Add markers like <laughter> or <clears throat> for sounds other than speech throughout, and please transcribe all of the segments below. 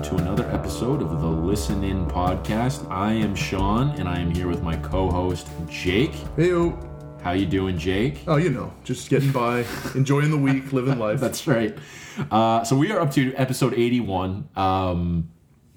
welcome to another episode of the Listen In podcast. I am Sean, and I am here with my co-host Jake. Hey, How you doing, Jake? oh, you know, just getting by, <laughs> enjoying the week, living <laughs> life. That's right. Uh, so we are up to episode 81. Um,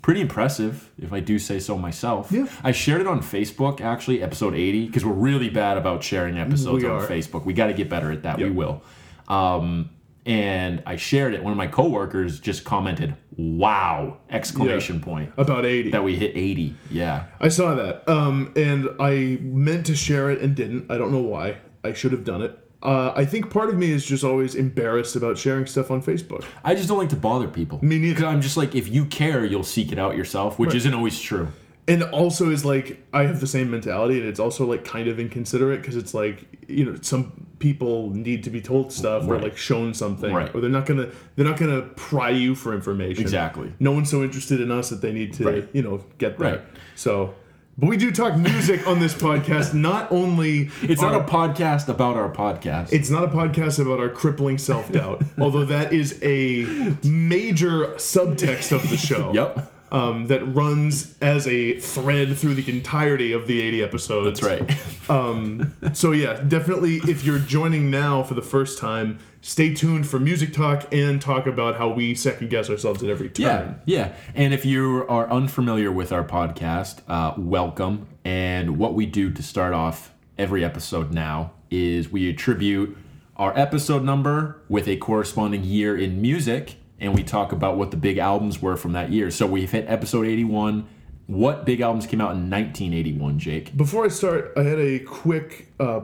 pretty impressive, if I do say so myself. Yeah. I shared it on Facebook, actually, episode 80, because we're really bad about sharing episodes We on are. Facebook. We got to get better at that. We will. Um, and I shared it. One of my coworkers just commented, "Wow!" exclamation point. About 80. That we hit 80. Yeah. I saw that. Um, and I meant to share it and didn't. I don't know why. I should have done it. Uh, I think part of me is just always embarrassed about sharing stuff on Facebook. I just don't like to bother people. Me neither. I'm just like, if you care, you'll seek it out yourself, which isn't always true. And also is like I have the same mentality, and it's also like kind of inconsiderate because it's like you know some people need to be told stuff or like shown something, Right. or they're not gonna they're not gonna pry you for information. Exactly. No one's so interested in us that they need to Right. you know get that. Right. So, but we do talk music on this podcast. <laughs> Not only It's not a podcast about our podcast. It's not a podcast about our crippling self doubt, <laughs> although that is a major subtext of the show. yep. Um, that runs as a thread through the entirety of the 80 episodes. That's right. <laughs> So, yeah, definitely if you're joining now for the first time, stay tuned for music talk and talk about how we second guess ourselves at every turn. Yeah, yeah. And if you are unfamiliar with our podcast, uh, welcome. And what we do to start off every episode now is we attribute our episode number with a corresponding year in music, and we talk about what the big albums were from that year. So we've hit episode 81. What big albums came out in 1981, Jake? Before I start, I had a quick uh,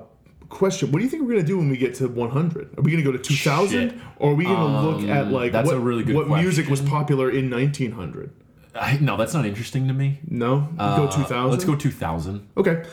question. What do you think we're going to do when we get to 100? Are we going to go to 2000? Shit. Or are we going to look at like that's what, a really good what music was popular in 1900? I, no, that's not interesting to me. No? go 2000? Uh, Let's go 2000. Okay.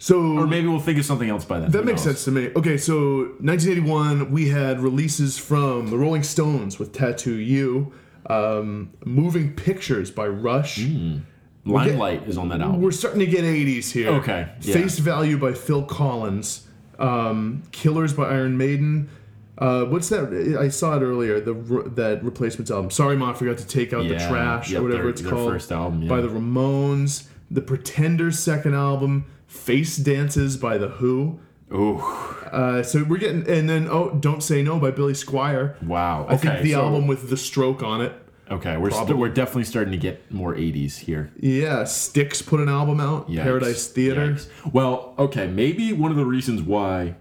So Or maybe we'll think of something else by then. that Who makes knows? sense to me. Okay, so 1981, we had releases from the Rolling Stones with Tattoo You, um, Moving Pictures by Rush. Hmm. Limelight is on that album. We're starting to get 80s here. Okay, yeah. Face Value by Phil Collins, um, Killers by Iron Maiden. Uh, what's that? I saw it earlier. The that replacements album. Sorry, Mom, I forgot to take out the trash yep, or whatever their- it's their called. first album, yeah. by the Ramones. The Pretenders' second album, Face Dances by the Who. Ooh, Uh, so we're getting, and then oh, Don't Say No by Billy Squier. wow. I think the so- album with the stroke on it. Okay, we're st- we're definitely starting to get more 80s here. Yeah, Styx put an album out. Yikes. Paradise Theater. Yikes. Well, okay, maybe one of the reasons why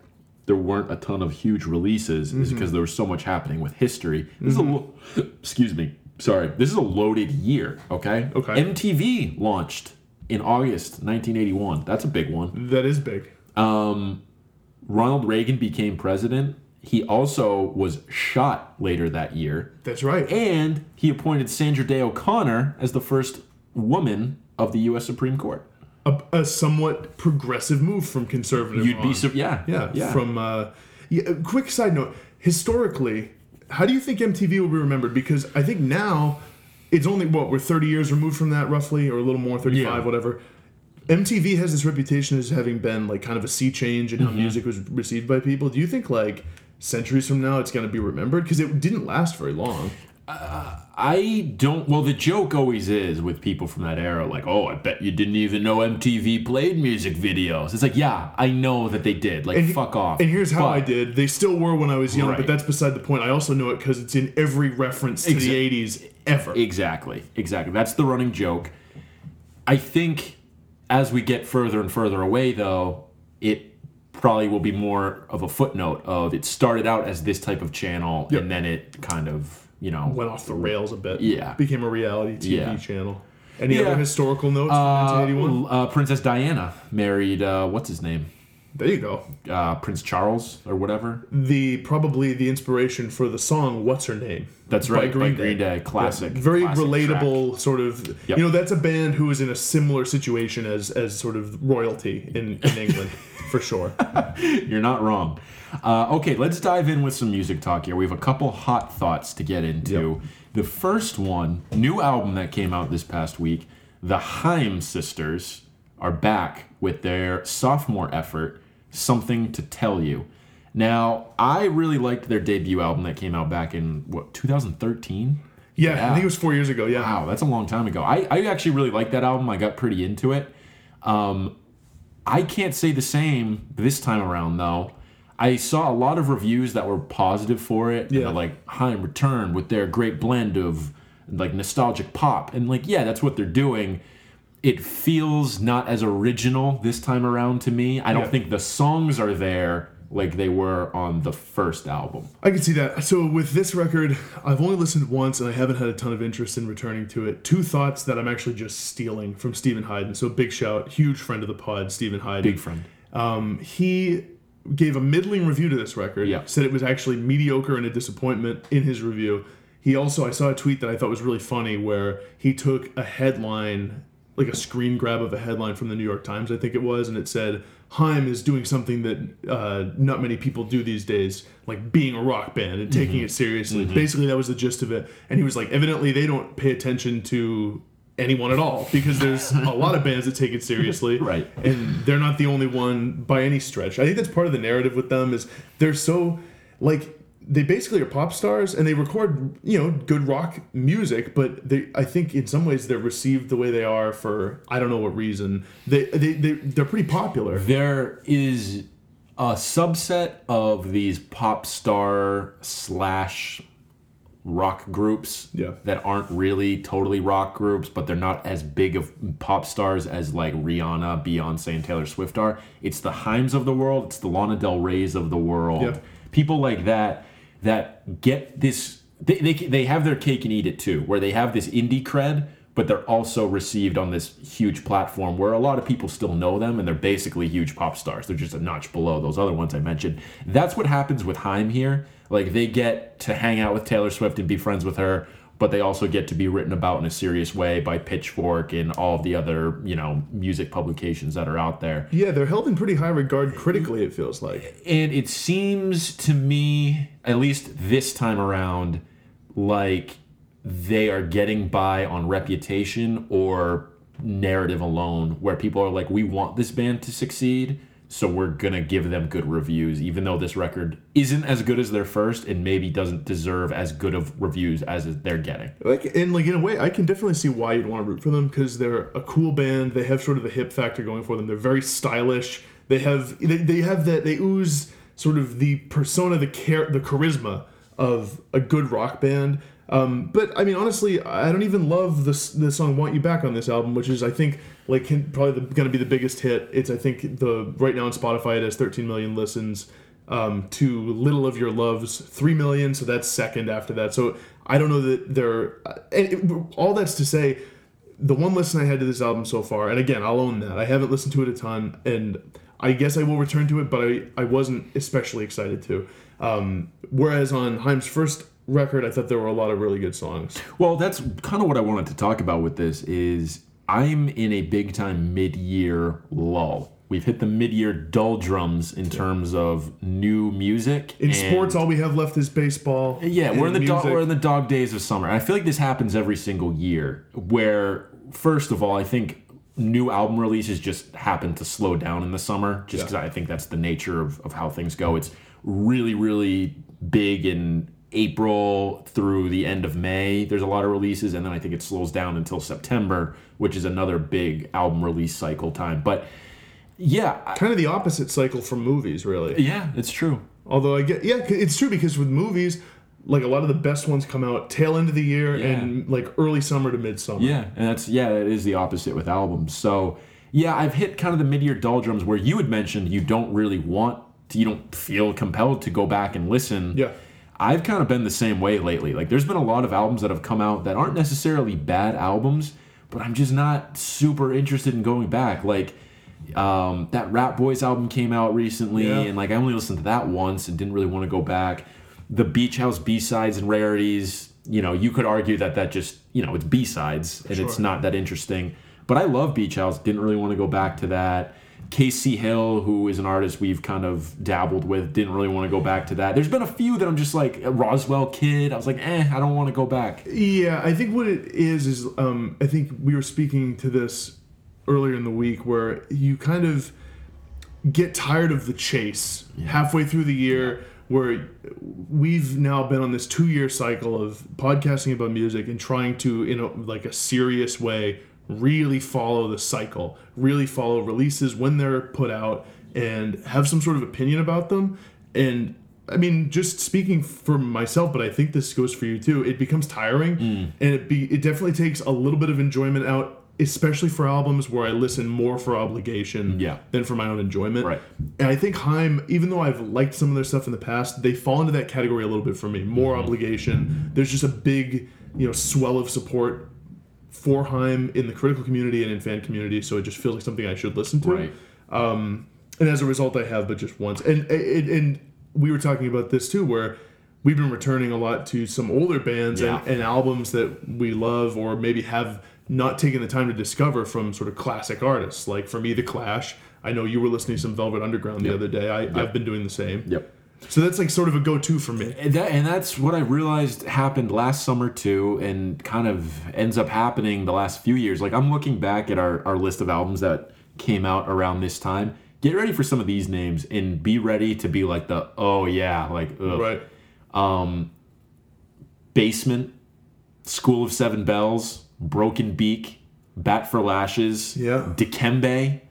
there weren't a ton of huge releases is Mm-hmm. because there was so much happening with history. This is a lo- <coughs> excuse me, sorry. This is a loaded year. Okay. Okay. MTV launched in August 1981. That's a big one. That is big. Ronald Reagan became president. He also was shot later that year. That's right. And he appointed Sandra Day O'Connor as the first woman of the U.S. Supreme Court. a, a somewhat progressive move from conservative. You'd be on. so yeah, yeah, yeah. From uh, yeah. a Quick side note: historically, how do you think MTV will be remembered? Because I think now it's only what we're thirty years removed from that, roughly, or a little more, thirty-five, Yeah. whatever. MTV has this reputation as having been like kind of a sea change in how Mm-hmm. music was received by people. Do you think like centuries from now it's going to be remembered? Because it didn't last very long. I don't. Well, the joke always is with people from that era, like, "Oh, I bet you didn't even know MTV played music videos." It's like, yeah, I know that they did. Like, And fuck off. And here's how But- I did. They still were when I was young, Right. but that's beside the point. I also know it because it's in every reference to the '80s ever. Exactly, exactly. That's the running joke. I think as we get further and further away, though, it probably will be more of a footnote of it started out as this type of channel, Yep. and then it kind of, you know, went off the rails a bit. Yeah. Became a reality TV Yeah. channel. Any Yeah. other historical notes from Uh, 1981? uh, Princess Diana married uh, what's his name, there you go. uh, Prince Charles or whatever. The probably the inspiration for the song "What's Her Name." That's by right, Green by Green Day. Day, classic, Very classic relatable, sort of. Yep. You know, that's a band who is in a similar situation as as sort of royalty in, in England, <laughs> for sure. <laughs> You're not wrong. Uh, okay, let's dive in with some music talk here. We have a couple hot thoughts to get into. The first one, new album that came out this past week, the Haim sisters are back with their sophomore effort, Something to Tell You. Now, I really liked their debut album that came out back in what 2013. Yeah, Yeah. I think it was four years ago. Yeah. Wow, that's a long time ago. I, I actually really like that album. I got pretty into it. Um, I can't say the same this time around though. I saw a lot of reviews that were positive for it. Yeah. Like Haim Return with their great blend of like nostalgic pop. And like, yeah, that's what they're doing. It feels not as original this time around to me. I don't Yeah. think the songs are there like they were on the first album. I can see that. So with this record, I've only listened once and I haven't had a ton of interest in returning to it. Two thoughts that I'm actually just stealing from Steven Hyden. So big shout, huge friend of the pod, Steven Hyden. Big friend. Um, he gave a middling review to this record. Yeah. Said it was actually mediocre and a disappointment in his review. He also, I saw a tweet that I thought was really funny where he took a headline, like a screen grab of a headline from the New York Times, I think it was, and it said, Haim is doing something that uh, not many people do these days, like being a rock band and taking it seriously. Basically, that was the gist of it. And he was like, evidently, they don't pay attention to anyone at all because there's a lot of bands that take it seriously <laughs> Right. and they're not the only one by any stretch. I think that's part of the narrative with them is they're so like they basically are pop stars and they record you know good rock music, but they I think in some ways they're received the way they are for I don't know what reason. They they, they they're pretty popular. There is a subset of these pop star slash rock groups Yeah. that aren't really totally rock groups, but they're not as big of pop stars as like Rihanna, Beyonce, and Taylor Swift are. It's the Haims of the world. It's the Lana Del Rey's of the world. Yeah. People like that that get this. They, they they have their cake and eat it too, where they have this indie cred. But they're also received on this huge platform where a lot of people still know them and they're basically huge pop stars. They're just a notch below those other ones I mentioned. That's what happens with Haim here. Like they get to hang out with Taylor Swift and be friends with her, but they also get to be written about in a serious way by Pitchfork and all of the other, you know, music publications that are out there. Yeah, they're held in pretty high regard critically. It feels like. And it seems to me, at least this time around, like they are getting by on reputation or narrative alone, where people are like, we want this band to succeed, so we're gonna give them good reviews, even though this record isn't as good as their first and maybe doesn't deserve as good of reviews as they're getting. Like and like in a way, I can definitely see why you'd want to root for them because they're a cool band. They have sort of the hip factor going for them. They're very stylish. They have they, they have that they ooze sort of the persona, the care, the charisma of a good rock band. Um, but I mean, honestly, I don't even love this the song "Want You Back" on this album, which is I think like can, probably going to be the biggest hit. It's I think the right now on Spotify it has 13 million listens um, to Little of Your Loves, 3 million, so that's second after that. So I don't know that they're. And it, all that's to say, the one listen I had to this album so far, and again, I'll own that. I haven't listened to it a ton, and I guess I will return to it, but I, I wasn't especially excited to. Um, whereas on Haim's first record, I thought there were a lot of really good songs. Well, that's kind of what I wanted to talk about with this is I'm in a big time mid-year lull. We've hit the mid-year doldrums in terms of new music. In and- sports, all we have left is baseball. yeah, we're in the dog, we're in the dog days of summer. And I feel like this happens every single year. Where first of all, I think new album releases just happen to slow down in the summer, just because I think that's the nature of, of how things go. It's really really big in April through the end of May. There's a lot of releases, and then I think it slows down until September, which is another big album release cycle time. But yeah, I- kind of the opposite cycle from movies, really. yeah, it's true. Although I get, yeah, it's true because with movies, like a lot of the best ones come out tail end of the year Yeah. and like early summer to midsummer. Yeah, and that's yeah, that is the opposite with albums. So yeah, I've hit kind of the mid-year doldrums where you had mentioned you don't really want to, you don't feel compelled to go back and listen. Yeah. I've kind of been the same way lately. Like there's been a lot of albums that have come out that aren't necessarily bad albums, but I'm just not super interested in going back. Like um, that Rap Boys album came out recently, Yeah. and like I only listened to that once and didn't really want to go back. The Beach House B sides and rarities, you know, you could argue that that just you know it's B sides and it's not that interesting. But I love Beach House. Didn't really want to go back to that. Kacy Hill, who is an artist we've kind of dabbled with, didn't really want to go back to that. There's been a few that I'm just like Roswell Kid. I was like, eh, I don't want to go back. Yeah, I think what it is is um, I think we were speaking to this earlier in the week where you kind of get tired of the chase halfway through the year where we've now been on this two year cycle of podcasting about music and trying to in a, like a serious way really follow the cycle really follow releases when they're put out and have some sort of opinion about them and I mean, just speaking for myself, but I think this goes for you too. It becomes tiring, Mm. and it be it definitely takes a little bit of enjoyment out, especially for albums where I listen more for obligation Yeah. than for my own enjoyment. Right. And I think Haim, even though I've liked some of their stuff in the past, they fall into that category a little bit for me. More Mm-hmm. obligation. There's just a big, you know, swell of support for Haim in the critical community and in fan community, so it just feels like something I should listen to Right. Um, and as a result, I have, but just once. And and, and we were talking about this too, where we've been returning a lot to some older bands Yeah. and, and albums that we love, or maybe have not taken the time to discover from sort of classic artists. Like for me, The Clash. I know you were listening to some Velvet Underground the Yep. other day. I, I've been doing the same. Yep. So that's like sort of a go-to for me. And, that, and that's what I realized happened last summer too, and kind of ends up happening the last few years. Like I'm looking back at our, our list of albums that came out around this time. Get ready for some of these names and be ready to be like the oh yeah, like ugh. Right. Um, Basement, School of Seven Bells, Broken Beak, Bat for Lashes, Yeah. Dikembe.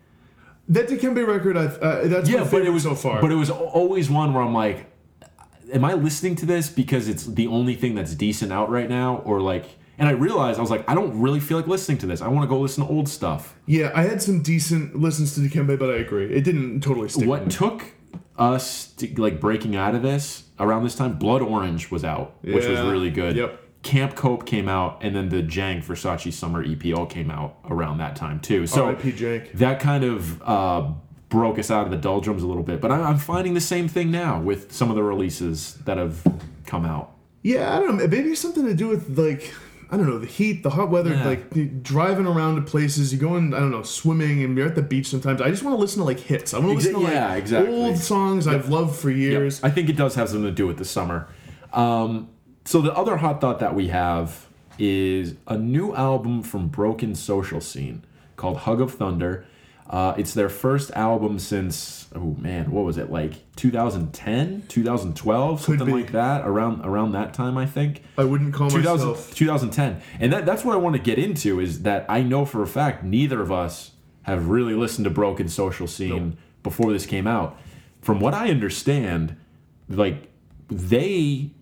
That Dikembe record, I, uh, that's Yeah, but it was so far. But it was always one where I'm like, am I listening to this because it's the only thing that's decent out right now, or like? And I realized I was like, I don't really feel like listening to this. I want to go listen to old stuff. yeah, I had some decent listens to Dikembe, but I agree. It didn't totally stick. What took us to, like breaking out of this around this time? Blood Orange was out, which was really good. Yep. Camp Cope came out, and then the Jank Versace Summer EP all came out around that time too. So that kind of uh, broke us out of the doldrums a little bit. But I, I'm finding the same thing now with some of the releases that have come out. Yeah, I don't know. Maybe something to do with like I don't know the heat, the hot weather, Yeah. like driving around to places. You go in, I don't know, swimming, and you're at the beach sometimes. I just want to listen to like hits. I want to Exa- listen to like yeah, exactly. old songs I've loved for years. I think it does have something to do with the summer. Um, so the other hot thought that we have is a new album from Broken Social Scene called Hug of Thunder. Uh, it's their first album since oh man, what was it like 2010, 2012, something be. like that. Around around that time, I think. I wouldn't call 2000, myself. 2010. And that, that's what I want to get into is that I know for a fact neither of us have really listened to Broken Social Scene before this came out. From what I understand, like they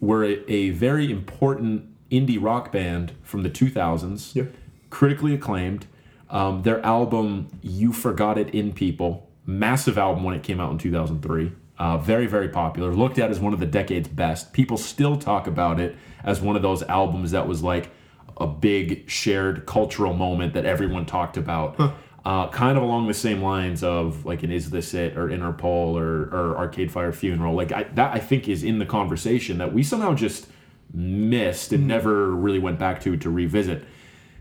were a, a very important indie rock band from the 2000s, Yep. critically acclaimed. Um, their album "You Forgot It in People," massive album when it came out in 2003. Uh, very very popular. Looked at as one of the decade's best. People still talk about it as one of those albums that was like a big shared cultural moment that everyone talked about. Uh, kind of along the same lines of like an "Is This It" or Interpol or, or Arcade Fire Funeral. Like I, that, I think is in the conversation that we somehow just missed and never really went back to to revisit.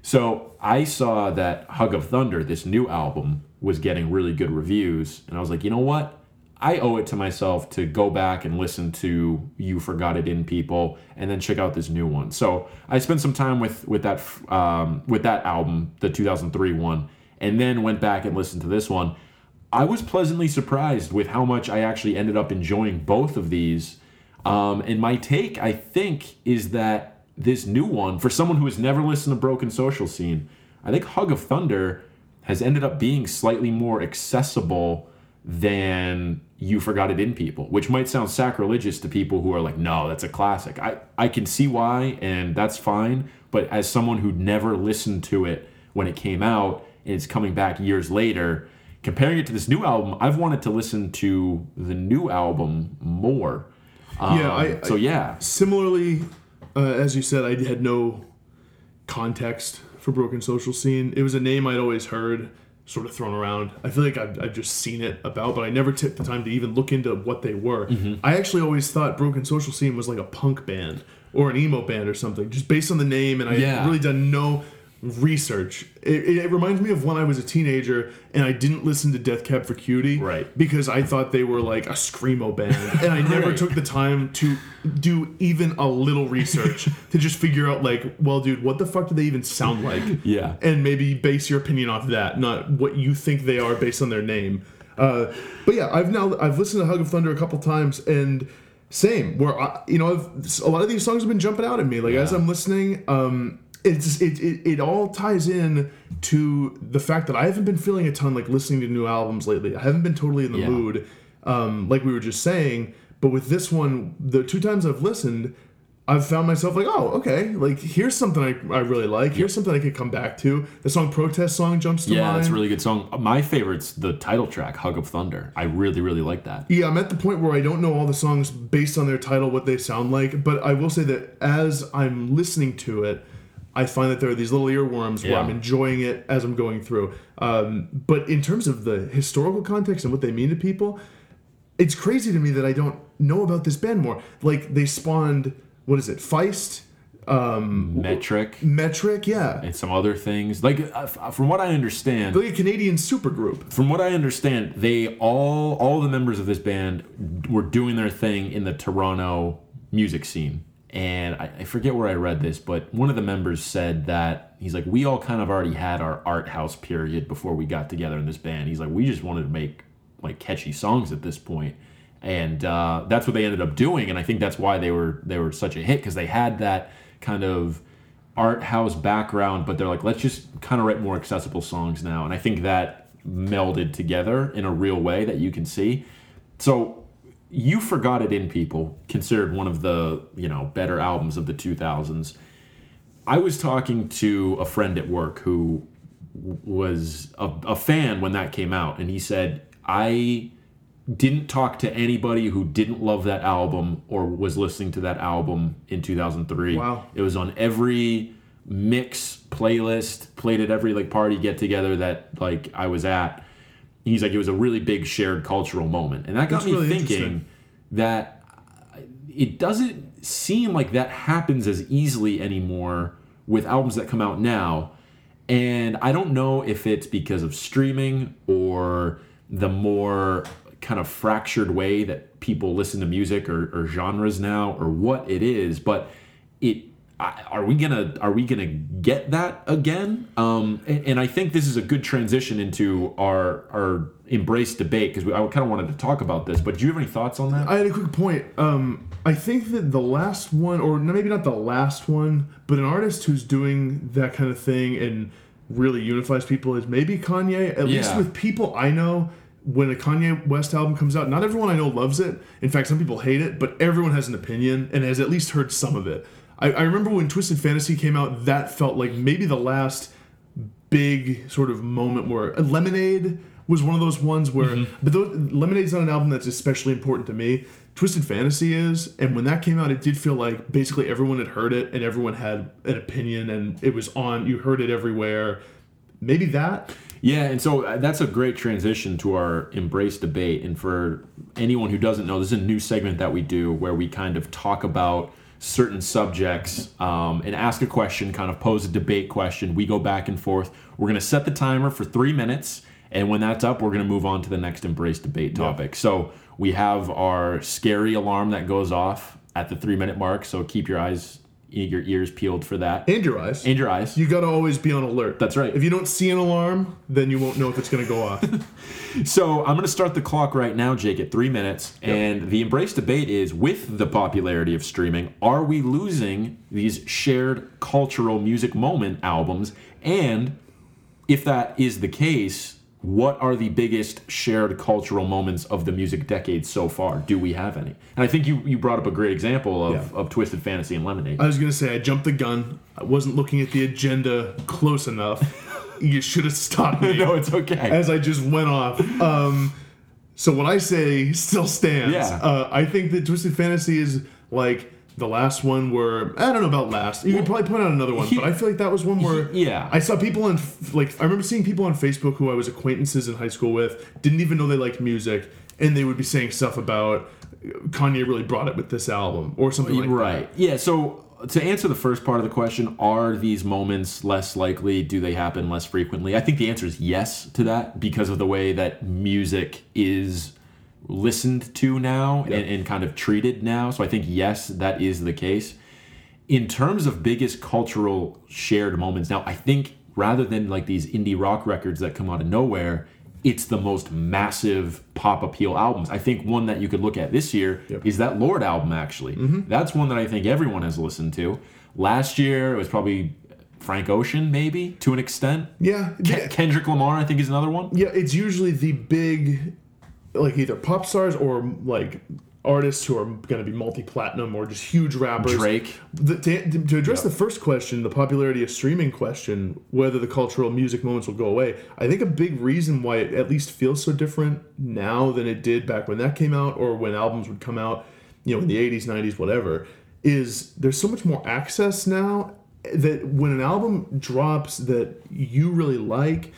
So I saw that Hug of Thunder, this new album, was getting really good reviews, and I was like, you know what? I owe it to myself to go back and listen to "You Forgot It in People" and then check out this new one. So I spent some time with with that um, with that album, the 2003 one, and then went back and listened to this one. I was pleasantly surprised with how much I actually ended up enjoying both of these. Um, and my take, I think, is that this new one, for someone who has never listened to Broken Social Scene, I think Hug of Thunder has ended up being slightly more accessible than You Forgot It in People, which might sound sacrilegious to people who are like, no, that's a classic. I, I can see why, and that's fine. But as someone who never listened to it when it came out, it's coming back years later, comparing it to this new album, I've wanted to listen to the new album more. Yeah, Um, I- so yeah, Similarly, uh, as you said, I had no context for Broken Social Scene. It was a name I'd always heard, sort of thrown around. I feel like I've, I've just seen it about, but I never took the time to even look into what they were. Mm-hmm. I actually always thought Broken Social Scene was like a punk band or an emo band or something, just based on the name, and I Yeah. really done no research. It, it, reminds me of when I was a teenager and I didn't listen to Death Cab for Cutie, Right. Because I thought they were like a screamo band, and I never <laughs> Right. took the time to do even a little research to just figure out like, well, dude, what the fuck do they even sound like? Yeah. and maybe base your opinion off that, not what you think they are based on their name. Uh, but yeah, I've now I've listened to Hug of Thunder a couple times and same where I, you know I've, a lot of these songs have been jumping out at me like as I'm listening. Um, it's it, it it all ties in to the fact that I haven't been feeling a ton like listening to new albums lately. I haven't been totally in the Yeah. mood, um, like we were just saying. But with this one, the two times I've listened, I've found myself like, oh, okay, like here's something I, I really like. Here's something I could come back to. The song "Protest Song" jumps to Yeah, mind. that's a really good song. My favorite's the title track, "Hug of Thunder." I really, really like that. Yeah, I'm at the point where I don't know all the songs based on their title, what they sound like, but I will say that as I'm listening to it, I find that there are these little earworms where I'm enjoying it as I'm going through. Um, but in terms of the historical context and what they mean to people, it's crazy to me that I don't know about this band more. Like they spawned, what is it, Feist, Metric Metric, yeah, and some other things. Like uh, f- from what I understand, like a Canadian supergroup. from what I understand, they all all the members of this band were doing their thing in the Toronto music scene. And I, I forget where I read this, but one of the members said that he's like, we all kind of already had our art house period before we got together in this band. He's like, we just wanted to make like catchy songs at this point, and uh, that's what they ended up doing. And I think that's why they were they were such a hit because they had that kind of art house background, but they're like, let's just kind of write more accessible songs now. And I think that melded together in a real way that you can see. So you forgot it in people, considered one of the you know better albums of the 2000s. I was talking to a friend at work who was a, a fan when that came out, and he said I didn't talk to anybody who didn't love that album or was listening to that album in 2003. Wow. It was on every mix playlist, played at every like party get together that like I was at. He's like it was a really big shared cultural moment. And that got That's me really thinking that it doesn't seem like that happens as easily anymore with albums that come out now. And I don't know if it's because of streaming or the more kind of fractured way that people listen to music or, or genres now or what it is, but it are we gonna are we gonna get that again? Um, and, and I think this is a good transition into our our embrace debate because I kind of wanted to talk about this. But do you have any thoughts on that? I had a quick point. Um, I think that the last one, or maybe not the last one, but an artist who's doing that kind of thing and really unifies people is maybe Kanye. At least with people I know, when a Kanye West album comes out, not everyone I know loves it. In fact, some people hate it, but everyone has an opinion and has at least heard some of it. I, I remember when Twisted Fantasy came out, that felt like maybe the last big sort of moment where Lemonade was one of those ones where, Mm-hmm. but those, Lemonade's not an album that's especially important to me. Twisted Fantasy is, and when that came out, it did feel like basically everyone had heard it and everyone had an opinion, and it was on. You heard it everywhere. Maybe that. Yeah, and so uh, that's a great transition to our embrace debate. And for anyone who doesn't know, this is a new segment that we do where we kind of talk about certain subjects um, and ask a question, kind of pose a debate question. We go back and forth. We're going to set the timer for three minutes. And when that's up, we're going to move on to the next embrace debate topic. So we have our scary alarm that goes off at the three minute mark. So keep your eyes, your ears peeled for that. And your eyes. And your eyes. You got to always be on alert. That's right. If you don't see an alarm, then you won't know if it's going to go off. <laughs> So I'm going to start the clock right now, Jake, at three minutes. And the embrace debate is with the popularity of streaming, are we losing these shared cultural music moment albums? And if that is the case, what are the biggest shared cultural moments of the music decade so far? Do we have any? And I think you, you brought up a great example of, Yeah. of Twisted Fantasy and Lemonade. I was going to say, I jumped the gun. I wasn't looking at the agenda close enough. <laughs> you should have stopped me. <laughs> no, it's okay. as I just went off. Um, so what I say still stands. Yeah. Uh, I think that Twisted Fantasy is like the last one where I don't know about last. You could probably point out another one, but I feel like that was one where Yeah. I saw people on like I remember seeing people on Facebook who I was acquaintances in high school with didn't even know they liked music, and they would be saying stuff about uh, Kanye really brought it with this album or something like that. right. Yeah. So to answer the first part of the question, are these moments less likely? Do they happen less frequently? I think the answer is yes to that because of the way that music is listened to now and, and kind of treated now. So I think yes, that is the case. In terms of biggest cultural shared moments, now I think rather than like these indie rock records that come out of nowhere, it's the most massive pop appeal albums. I think one that you could look at this year Yep. is that Lorde album. Actually, mm-hmm. that's one that I think everyone has listened to. Last year it was probably Frank Ocean, maybe to an extent. Yeah, Ke- Kendrick Lamar, I think, is another one. yeah. It's usually the big, like either pop stars or like artists who are going to be multi-platinum or just huge rappers. Drake. The, to, to address the first question, the popularity of streaming question, whether the cultural music moments will go away, I think a big reason why it at least feels so different now than it did back when that came out or when albums would come out, you know, in the 80s, 90s, whatever, is there's so much more access now that when an album drops that you really like,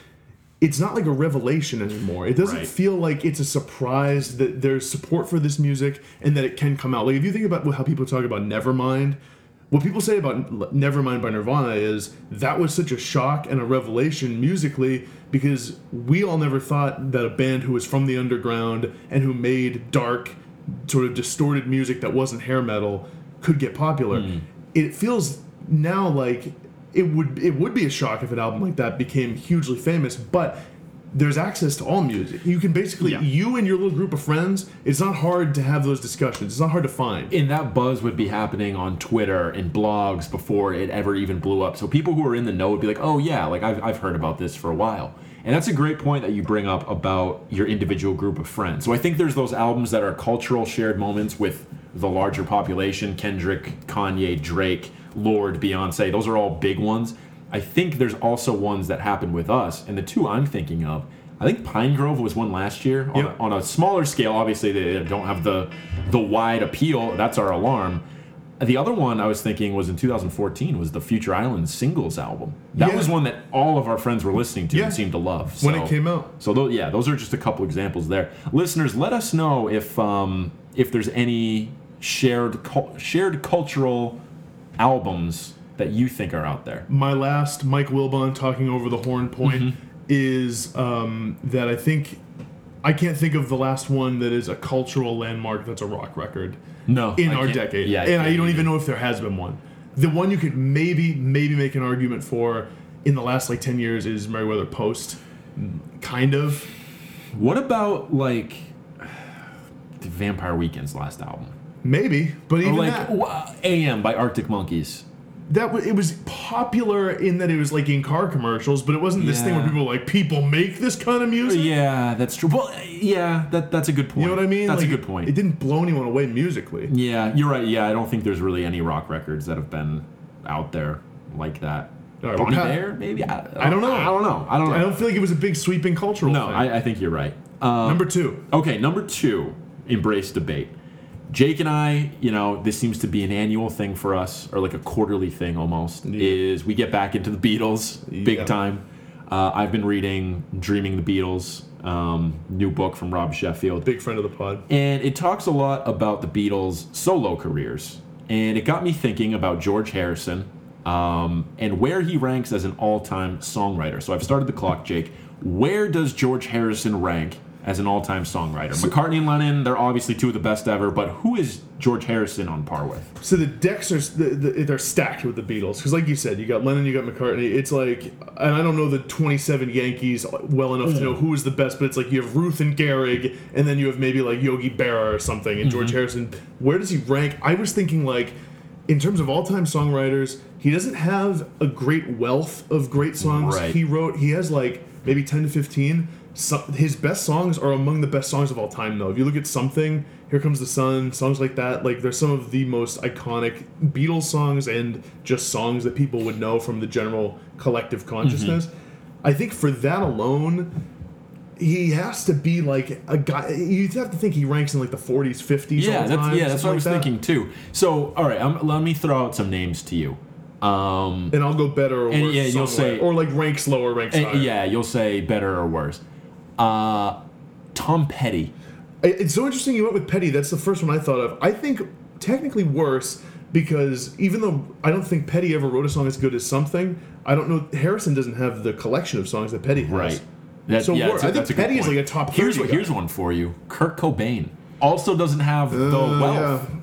it's not like a revelation anymore. It doesn't Right. feel like it's a surprise that there's support for this music and that it can come out. Like if you think about how people talk about Nevermind, what people say about Nevermind by Nirvana is that was such a shock and a revelation musically because we all never thought that a band who was from the underground and who made dark, sort of distorted music that wasn't hair metal could get popular. Hmm. It feels now like it would it would be a shock if an album like that became hugely famous, but there's access to all music. You can basically Yeah. you and your little group of friends. It's not hard to have those discussions. It's not hard to find. and that buzz would be happening on Twitter and blogs before it ever even blew up. So people who are in the know would be like, "Oh yeah, like I've I've heard about this for a while." And that's a great point that you bring up about your individual group of friends. So I think there's those albums that are cultural shared moments with the larger population, Kendrick, Kanye, Drake, Lorde, Beyonce. Those are all big ones. I think there's also ones that happen with us, and the two I'm thinking of. I think Pinegrove was one last year on, Yep. a, on a smaller scale. Obviously, they don't have the the wide appeal. That's our alarm. The other one I was thinking was in 2014 was the Future Islands singles album. That Yeah. was one that all of our friends were listening to Yeah. and seemed to love. when So- it came out. so those, yeah, those are just a couple examples there. Listeners, let us know if um, if there's any shared shared cultural albums that you think are out there. my last Mike Wilbon talking over the horn point Mm-hmm. is um, that I think I can't think of the last one that is a cultural landmark that's a rock record No, in I our decade. Yeah, and I don't even know if there has been one. The one you could maybe maybe make an argument for in the last like ten years is Merriweather Post, kind of. What about like the <sighs> Vampire Weekend's last album? Maybe, but Or even like that, AM by Arctic Monkeys. that was, it was popular in that it was like in car commercials, but it wasn't this thing where Yeah. people were like people make this kind of music. Yeah, that's true. Well, yeah, that that's a good point. You know what I mean? That's Like, a good point. It didn't blow anyone away musically. Yeah, you're right. Yeah, I don't think there's really any rock records that have been out there like that. All right, Bon Iver, maybe. I, I don't know. I don't know. I don't know. I don't feel like it was a big sweeping cultural no, thing. I, I think you're right. Um, Number two. okay, number two, embrace debate. Jake and I, you know, this seems to be an annual thing for us, or like a quarterly thing almost. Yeah. Is we get back into the Beatles big Yeah. time. Uh, I've been reading "Dreaming the Beatles," um, new book from Rob Sheffield. Big friend of the pod. And it talks a lot about the Beatles' solo careers. And it got me thinking about George Harrison um, and where he ranks as an all time songwriter. So I've started the clock, Jake. Where does George Harrison rank as an all time songwriter? McCartney and Lennon, they're obviously two of the best ever, but who is George Harrison on par with? So the decks are the, the, they're stacked with the Beatles because, like you said, you got Lennon, you got McCartney. It's like, and I don't know the 27 Yankees well enough to know who is the best, but it's like you have Ruth and Gehrig, and then you have maybe like Yogi Berra or something, and George mm-hmm. Harrison. Where does he rank? I was thinking like, in terms of all-time songwriters, he doesn't have a great wealth of great songs. Right. He wrote. He has like maybe 10 to 15. So, his best songs are among the best songs of all time, though. If you look at something, Here Comes the Sun, songs like that, like they're some of the most iconic Beatles songs and just songs that people would know from the general collective consciousness. I think for that alone, he has to be like a guy. You'd have to think he ranks in like the 40s, 50s. Yeah, all that's time, yeah, that's what I was like thinking too. So, all right, um, let me throw out some names to you. Um, And I'll go better or And, worse. yeah, you'll somewhere. say- or like ranks lower, ranks and, higher. yeah, you'll say better or worse. Uh, Tom Petty. It's so interesting you went with Petty. That's the first one I thought of. I think technically worse because even though I don't think Petty ever wrote a song as good as something, I don't know Harrison doesn't have the collection of songs that Petty has. Right. That, So yeah, wor- that's a- I think Petty is like a top Here's what, here's one for you. Kurt Cobain also doesn't have the Uh, wealth. yeah.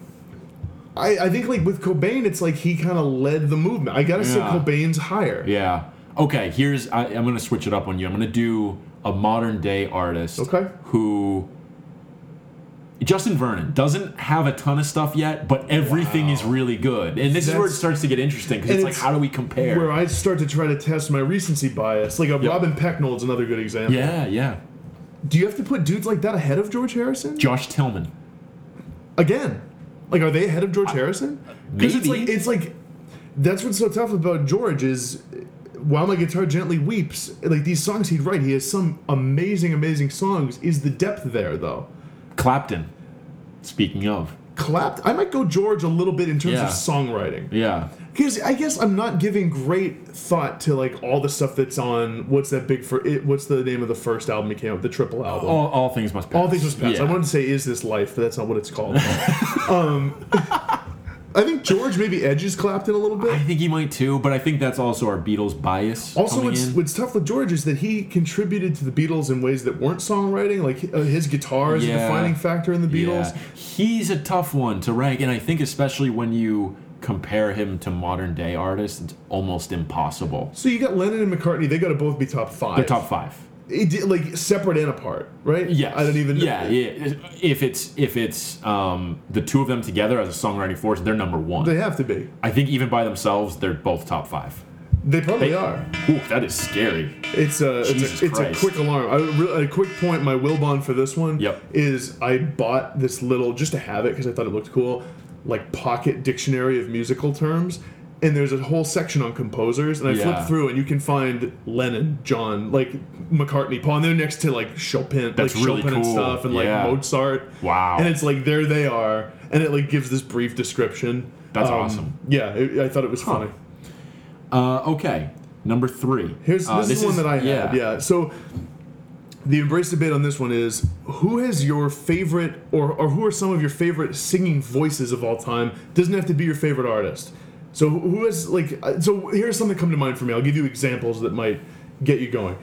I, I think like with Cobain, it's like he kind of led the movement. I gotta say Cobain's higher. Yeah. Okay. Here's I, I'm gonna switch it up on you. I'm gonna do a modern day artist Okay. who Justin Vernon doesn't have a ton of stuff yet, but everything is really good. And this is where it starts to get interesting because and it's like, how do we compare? Where I start to try to test my recency bias. Like uh, a Robin Pecknold's another good example. yeah, yeah. Do you have to put dudes like that ahead of George Harrison? Josh Tillman. Again. Like are they ahead of George Harrison? Uh, because it's Maybe. like it's like that's what's so tough about George is while my guitar gently weeps, like these songs he'd write, he has some amazing, amazing songs. Is the depth there though? Clapton. Speaking of. Clapped. I might go George a little bit in terms Yeah. of songwriting. Yeah. Because I guess I'm not giving great thought to like all the stuff that's on what's that big for it what's the name of the first album he came out, the triple album. All, all things must pass. All things must pass. Yeah. I wanted to say is this life, but that's not what it's called. <laughs> um I think George maybe edges Clapton a little bit. I think he might too, but I think that's also our Beatles bias. Also, what's, in. what's tough with George is that he contributed to the Beatles in ways that weren't songwriting. Like uh, his guitar is a defining factor in the Beatles. Yeah. He's a tough one to rank, and I think especially when you compare him to modern day artists, it's almost impossible. So you got Lennon and McCartney. They got to both be top five. They're top five. It, like separate and apart, right? Yeah, I don't even. Yeah, yeah. If it's if it's um, the two of them together as a songwriting force, they're number one. They have to be. I think even by themselves, they're both top five. They probably They- are. Ooh, that is scary. It's a it's, a, it's a quick alarm. I, a quick point. My Wilbon for this one Yep. is I bought this little just to have it because I thought it looked cool, like pocket dictionary of musical terms. And there's a whole section on composers, and I Yeah. flip through, and you can find Lennon, John, like McCartney, Paul, and they're next to like Chopin, That's like really Chopin and stuff, and like Mozart. Wow. And it's like there they are, and it like gives this brief description. That's Um, awesome. Yeah, it, I thought it was funny. Uh, okay, number three. Here's Uh, this, is one that I had. Yeah. So the embrace debate on this one is who has your favorite or or who are some of your favorite singing voices of all time? Doesn't have to be your favorite artist. So who has like uh, so here's something that come to mind for me. I'll give you examples that might get you going.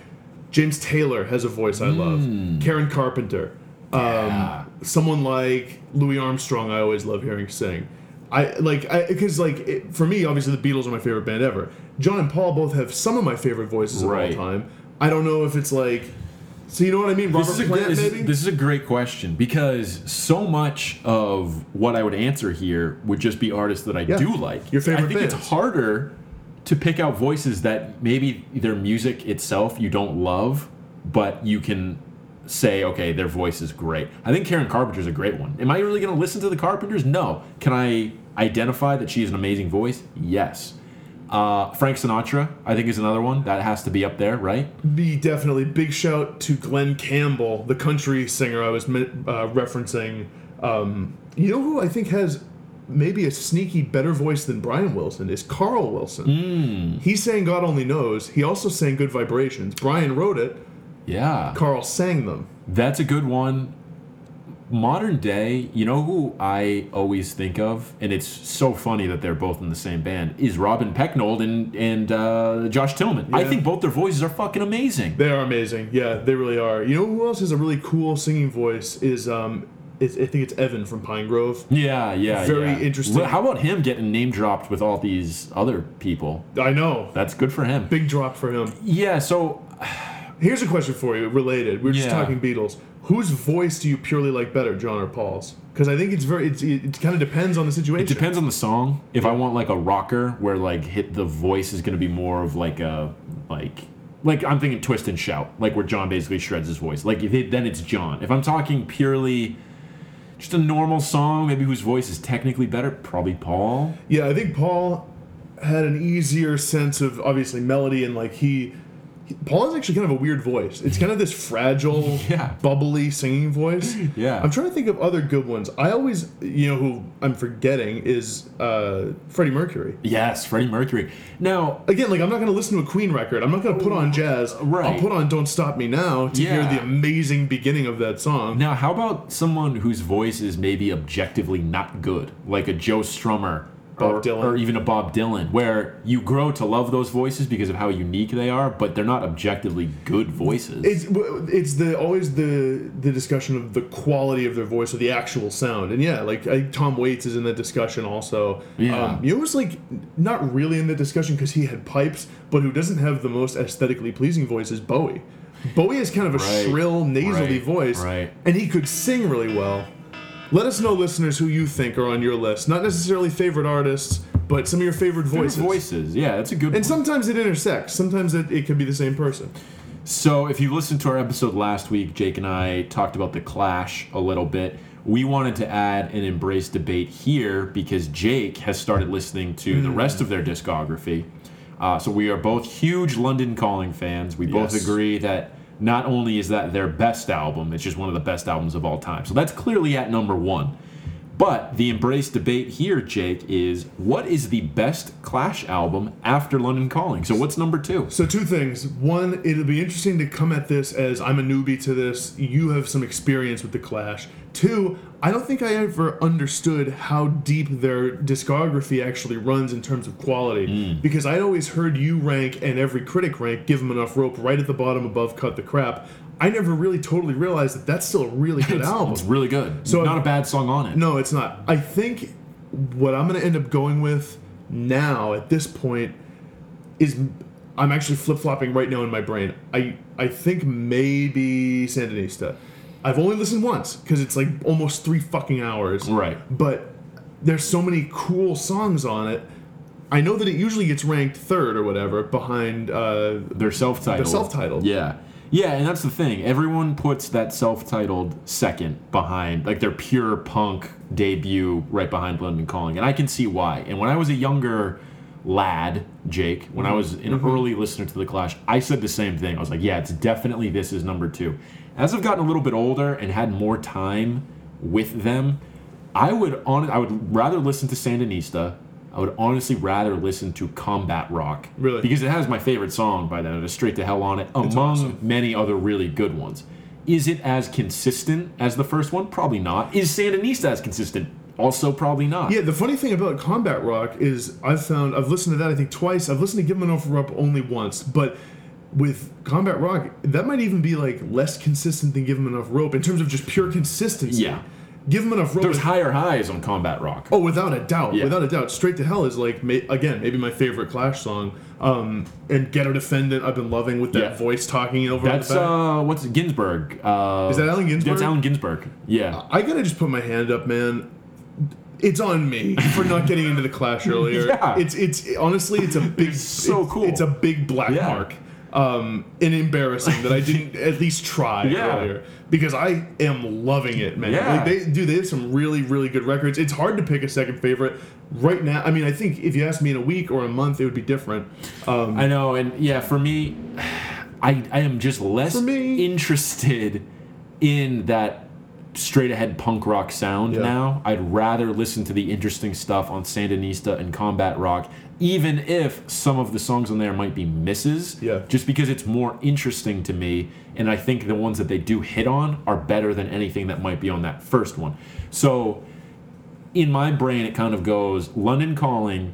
James Taylor has a voice I love. Karen Carpenter. Um, Yeah. someone like Louis Armstrong I always love hearing sing. I like I because like it, for me obviously the Beatles are my favorite band ever. John and Paul both have some of my favorite voices Right. of all time. I don't know if it's like so you know what I mean Robert This is, a, Plant this, is- this is a great question because so much of what I would answer here would just be artists that I Yeah. do like. Your favorite I think bands. it's harder to pick out voices that maybe their music itself you don't love, but you can say, okay, their voice is great. I think Karen Carpenter's a great one. Am I really going to listen to the Carpenters? No. Can I identify that she has an amazing voice? Yes. Uh, Frank Sinatra, I think, is another one that has to be up there, right? Be definitely big shout to Glen Campbell, the country singer I was uh, referencing. Um, you know who I think has maybe a sneaky better voice than Brian Wilson is Carl Wilson. Hmm. He sang God Only Knows. He also sang Good Vibrations. Brian wrote it. Yeah. Carl sang them. That's a good one. Modern day, you know who I always think of, and it's so funny that they're both in the same band, is Robin Pecknold and and uh, Josh Tillman. I think both their voices are fucking amazing. They are amazing. Yeah, they really are. You know who else has a really cool singing voice? Is um, it's, I think it's Evan from Pinegrove. Yeah, yeah, Very yeah. interesting. Well, How about him getting name dropped with all these other people? I know. That's good for him. Big drop for him. Yeah. So Here's a question for you, related. We are just Yeah. talking Beatles. Whose voice do you purely like better, John or Paul's? Because I think it's very. It's, it, it kind of depends on the situation. It depends on the song. If I want like a rocker where like hit the voice is going to be more of like a like like I'm thinking twist and shout, like where John basically shreds his voice. Like if it, then it's John. If I'm talking purely just a normal song, maybe whose voice is technically better, probably Paul. Yeah, I think Paul had an easier sense of obviously melody and like he. Paul has actually kind of a weird voice. It's kind of this fragile, <laughs> Yeah. bubbly singing voice. <clears throat> Yeah. I'm trying to think of other good ones. I always, you know, who I'm forgetting is uh, Freddie Mercury. Yes, Freddie Mercury. Now, Again, like I'm not going to listen to a Queen record. I'm not going to put on jazz. Right. I'll put on "Don't Stop Me Now" to hear the amazing beginning of that song. now how about someone whose voice is maybe objectively not good, like a Joe Strummer Bob or, Dylan. or even a Bob Dylan, where you grow to love those voices because of how unique they are, but they're not objectively good voices. It's it's the always the the discussion of the quality of their voice or the actual sound, and yeah, like I, Tom Waits is in the discussion also. Yeah. um, you know who's like not really in the discussion because he had pipes, but who doesn't have the most aesthetically pleasing voice is Bowie. Bowie has kind of a Right, shrill, nasally right, voice, right. and he could sing really well. Let us know, listeners, who you think are on your list. Not necessarily favorite artists, but some of your favorite voices. Voices, yeah, that's a good. And one. sometimes it intersects. Sometimes it, it could be the same person. So, if you listened to our episode last week, Jake and I talked about the Clash a little bit. We wanted to add an embrace debate here because Jake has started listening to the rest of their discography. Uh, so, we are both huge London Calling fans. We both Yes. agree that not only is that their best album, it's just one of the best albums of all time. So, that's clearly at number one. But the embrace debate here, Jake, is what is the best Clash album after London Calling? So, what's number two? So two things. One, it'll be interesting to come at this as I'm a newbie to this. You have some experience with the Clash. Two, I don't think I ever understood how deep their discography actually runs in terms of quality. Mm. Because I'd always heard you rank and every critic rank give them enough rope right at the bottom above cut the crap. I never really totally realized that that's still a really good <laughs> album. It's really good. So- not a bad song on it. No, it's not. I think what I'm going to end up going with now at this point is I'm actually flip flopping right now in my brain. I I think maybe Sandinista. I've only listened once because it's like almost three fucking hours. Right. But there's so many cool songs on it. I know that it usually gets ranked third or whatever behind. Uh, They're self-titled. They're self-titled. Yeah. Yeah, and that's the thing. Everyone puts that self-titled second behind, like their pure punk debut right behind London Calling, and I can see why. And when I was a younger lad, Jake, when I was an Mm-hmm. early listener to the Clash, I said the same thing. I was like, yeah, it's definitely this is number two. As I've gotten a little bit older and had more time with them, I would on I would rather listen to Sandinista. I would honestly rather listen to Combat Rock. Really? Because it has my favorite song by them. It is Straight to Hell on it, among awesome. many other really good ones. Is it as consistent as the first one? Probably not. Is Sandinista as consistent? Also, probably not. Yeah, the funny thing about Combat Rock is I've found I've listened to that I think twice. I've listened to "Give 'Em Enough Up only once, but with Combat Rock, that might even be like less consistent than Give 'Em Enough Rope in terms of just pure consistency. Yeah. Give 'Em Enough Rope. There's higher highs on Combat Rock. oh, without a doubt, Yeah. without a doubt. Straight to Hell is like ma- again maybe my favorite Clash song. Um, and Ghetto Defendant I've been loving with that Yeah. voice talking over That's on the back. uh, what's it? Ginsberg? Uh, Is that Allen Ginsberg? That's Allen Ginsberg. Yeah. I gotta just put my hand up, man. It's on me for not getting into the Clash earlier. <laughs> Yeah. It's it's honestly it's a big so it's, cool. It's a big black Yeah. mark. Um, and embarrassing that I didn't at least try <laughs> Yeah. earlier because I am loving it, man. Yeah. Like they do. They have some really really good records. It's hard to pick a second favorite right now. I mean, I think if you asked me in a week or a month, it would be different. Um, I know, and yeah, for me, I I am just less interested in that straight ahead punk rock sound Yeah. now. I'd rather listen to the interesting stuff on Sandinista and Combat Rock, even if some of the songs on there might be misses. Yeah. Just because it's more interesting to me, and I think the ones that they do hit on are better than anything that might be on that first one. So in my brain, it kind of goes London Calling.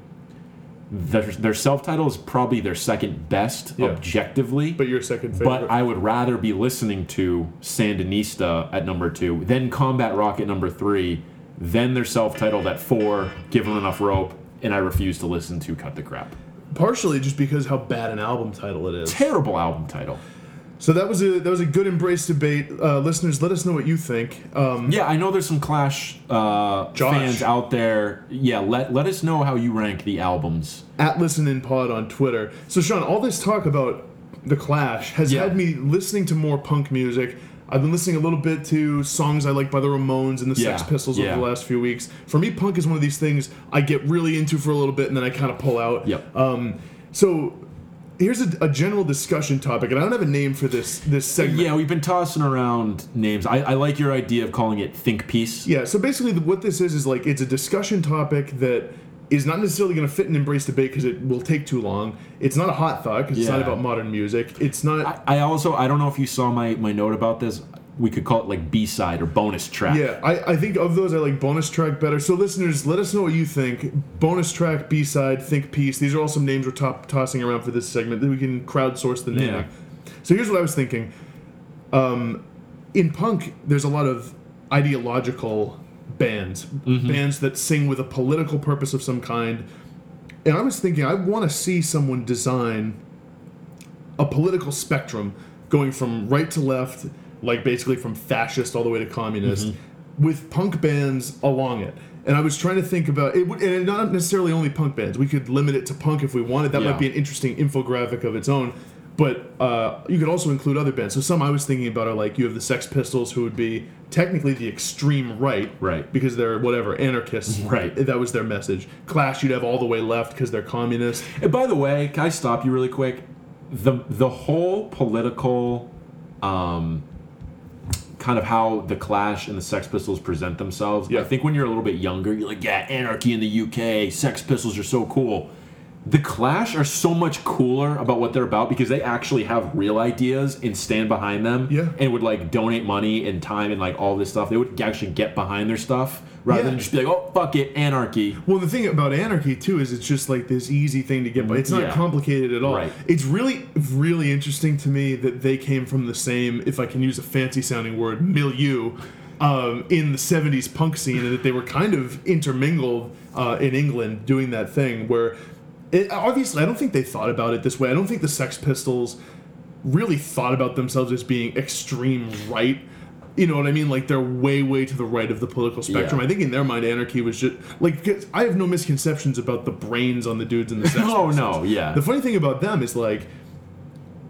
Their, their self-title is probably their second best Yeah. objectively, but your second favorite. but I would rather be listening to Sandinista at number two, then Combat Rock at number three, then their self-titled at four, Give Them Enough Rope, and I refuse to listen to Cut the Crap. partially just because how bad an album title it is. Terrible album title. So that was a that was a good embrace debate. Uh, listeners, let us know what you think. Um, Yeah, I know there's some Clash uh, fans out there. Yeah, let let us know how you rank the albums. at Listen in Pod on Twitter. So Sean, all this talk about the Clash has Yeah. had me listening to more punk music. I've been listening a little bit to songs I like by the Ramones and the Sex Pistols yeah. over the last few weeks. For me, punk is one of these things I get really into for a little bit and then I kind of pull out. Yep. Um, so here's a, a general discussion topic, and I don't have a name for this this segment. Yeah, we've been tossing around names. I, I like your idea of calling it Think Piece. Yeah, so basically, the, what this is is like it's a discussion topic that is not necessarily going to fit and embrace debate because it will take too long. It's not a hot thought because it's not about modern music. It's not. I, I also I don't know if you saw my, my note about this. We could call it like B side or bonus track. yeah, I, I think of those I like bonus track better. So listeners, let us know what you think. Bonus track, B side, think piece. These are all some names we're top, tossing around for this segment that we can crowdsource the naming. Yeah. So here's what I was thinking. Um, in punk, there's a lot of ideological bands, Mm-hmm. bands that sing with a political purpose of some kind. And I was thinking, I want to see someone design a political spectrum going from right to left, like basically from fascist all the way to communist, Mm-hmm. with punk bands along it. And I was trying to think about it, would- and not necessarily only punk bands. We could limit it to punk if we wanted. That Yeah. might be an interesting infographic of its own. But uh, you could also include other bands. So some I was thinking about are like you have the Sex Pistols, who would be technically the extreme right, Right. Because they're whatever anarchists, <laughs> Right. That was their message. Clash, you'd have all the way left because they're communist. And by the way, can I stop you really quick? The the whole political, um, kind of how the Clash and the Sex Pistols present themselves. Yeah. I think when you're a little bit younger, you're like, yeah, anarchy in the UK, Sex Pistols are so cool. The Clash are so much cooler about what they're about because they actually have real ideas and stand behind them. Yeah. And would like donate money and time and like all this stuff. They would actually get behind their stuff rather Yeah. than just be like, oh fuck it, anarchy. Well, the thing about anarchy too is it's just like this easy thing to get by. It's not Yeah. complicated at all. Right. It's really, really interesting to me that they came from the same, if I can use a fancy sounding word, milieu. Um, in the 70s punk scene, and that they were kind of intermingled uh, in England doing that thing where it, obviously I don't think they thought about it this way. I don't think the Sex Pistols really thought about themselves as being extreme right. You know what I mean? Like they're way, way to the right of the political spectrum. Yeah. I think in their mind, anarchy was just like I have no misconceptions about the brains on the dudes in the Sex <laughs> Oh Pistols. no, yeah. The funny thing about them is like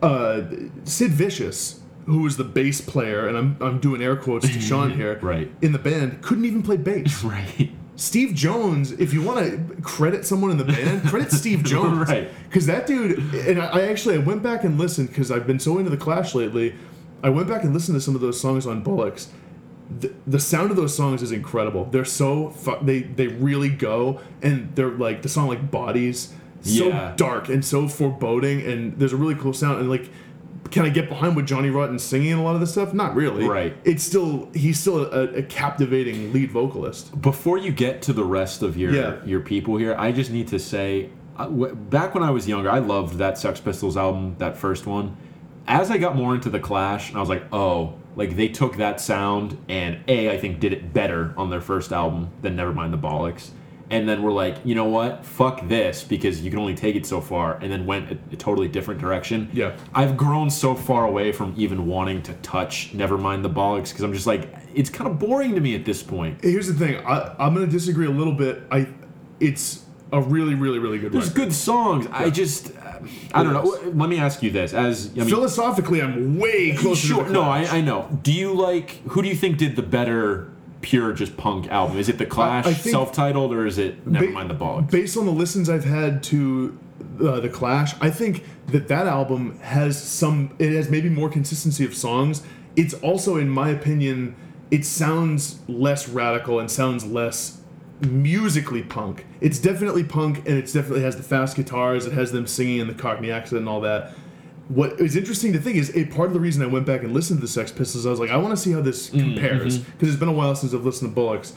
uh, Sid Vicious, who was the bass player, and I'm I'm doing air quotes to <laughs> Sean here, Right. In the band, couldn't even play bass. <laughs> right. Steve Jones, if you want to credit someone in the band, credit <laughs> Steve Jones. Right. Because that dude, and I, I actually I went back and listened because I've been so into the Clash lately. I went back and listened to some of those songs on Bollocks. The, the sound of those songs is incredible. They're so fu- they they really go, and they're like the song like Bodies, so Yeah. dark and so foreboding, and there's a really cool sound. And like, can I get behind with Johnny Rotten singing a lot of this stuff? Not really. Right. It's still he's still a, a captivating lead vocalist. Before you get to the rest of your Yeah. your people here, I just need to say, uh, back when I was younger, I loved that Sex Pistols album, that first one. As I got more into the Clash, and I was like, oh, like they took that sound and a, I think did it better on their first album than Nevermind the Bollocks, and then we're like, you know what, fuck this because you can only take it so far, and then went a, a totally different direction. Yeah. I've grown so far away from even wanting to touch never mind the Bollocks because I'm just like, it's kind of boring to me at this point. Here's the thing. I, I'm going to disagree a little bit. I, it's a really, really, really good There's record. good songs. I just, uh, I don't know. Let me ask you this: as I mean, Philosophically, I'm way closer. sure, to the no, I, I know. Do you like? Who do you think did the better? Pure, just punk album. Is it the Clash, self-titled, or is it Ba- Nevermind the Bollocks? Based on the listens I've had to uh, the Clash, I think that that album has some. It has maybe more consistency of songs. It's also, in my opinion, it sounds less radical and sounds less musically punk. It's definitely punk, and it definitely has the fast guitars. It has them singing in the Cockney accent and all that. What is interesting to think is a part of the reason I went back and listened to the Sex Pistols. I was like, I want to see how this mm-hmm, compares mm-hmm. because it's been a while since I've listened to Bollocks.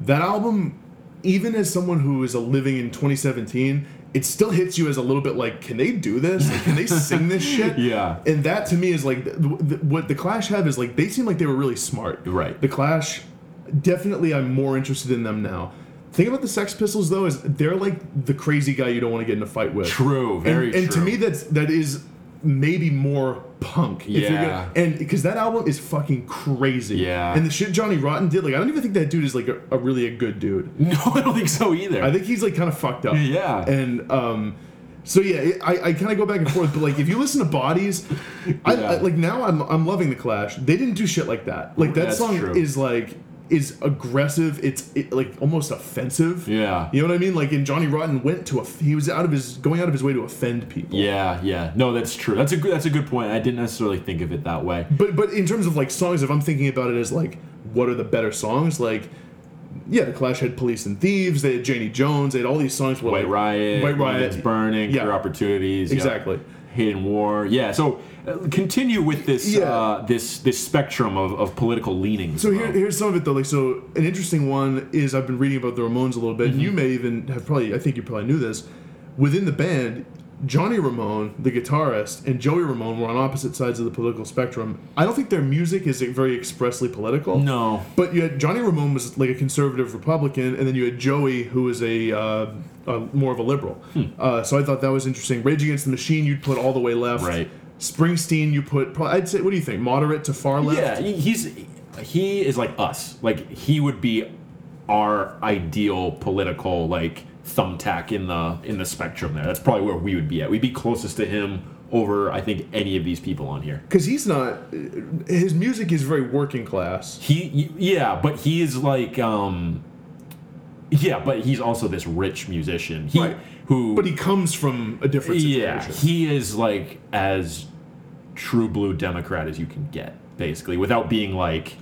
That album, even as someone who is a living in 2017, it still hits you as a little bit like, can they do this? Like, can they sing this <laughs> shit? Yeah. And that to me is like th- th- what the Clash have is like they seem like they were really smart. Right. The Clash, definitely, I'm more interested in them now. Thing about the Sex Pistols though is they're like the crazy guy you don't want to get in a fight with. True, very and, and to me that's that is maybe more punk. Yeah. gonna, and because that album is fucking crazy. Yeah. And the shit Johnny Rotten did, like I don't even think that dude is like a, a really a good dude. <laughs> No, I don't think so either. I think he's like kind of fucked up. Yeah. And um, so yeah, I, I kind of go back and forth. But like, if you listen to Bodies, I, Yeah. I like now I'm I'm loving the Clash. They didn't do shit like that. Like that That's song true. is like is aggressive. It's it, like almost offensive. Yeah. You know what I mean? Like, and Johnny Rotten went to a he was out of his going out of his way to offend people. yeah, yeah. No, that's true. That's a good. That's a good point. I didn't necessarily think of it that way. But but in terms of like songs, if I'm thinking about it as like what are the better songs, like yeah, the Clash had Police and Thieves, they had Janie Jones, they had all these songs. White like, Riot, White Riot, London's Burning, Yeah. Career Opportunities, yep. Hidden War. Yeah. So uh, continue with this Yeah. uh, this this spectrum of, of political leanings. So here, here's some of it though. Like, so an interesting one is I've been reading about the Ramones a little bit, and you may even have probably, I think you probably knew this. Within the band, Johnny Ramone, the guitarist, and Joey Ramone were on opposite sides of the political spectrum. I don't think their music is very expressly political. no. But you had Johnny Ramone was like a conservative Republican, and then you had Joey, who was a, uh, a more of a liberal. Hmm. Uh, so I thought that was interesting. Rage Against the Machine, you'd put all the way left. Right. Springsteen, you put. probably- I'd say. What do you think? Moderate to far left. Yeah, he- he's he is like us. Like he would be our ideal political like thumbtack in the in the spectrum there. That's probably where we would be at. We'd be closest to him over I think any of these people on here. Because he's not. His music is very working class. He yeah, but he is like um yeah, but he's also this rich musician. He Right. who But he comes from a different yeah, he is like as true blue Democrat as you can get, basically, without being like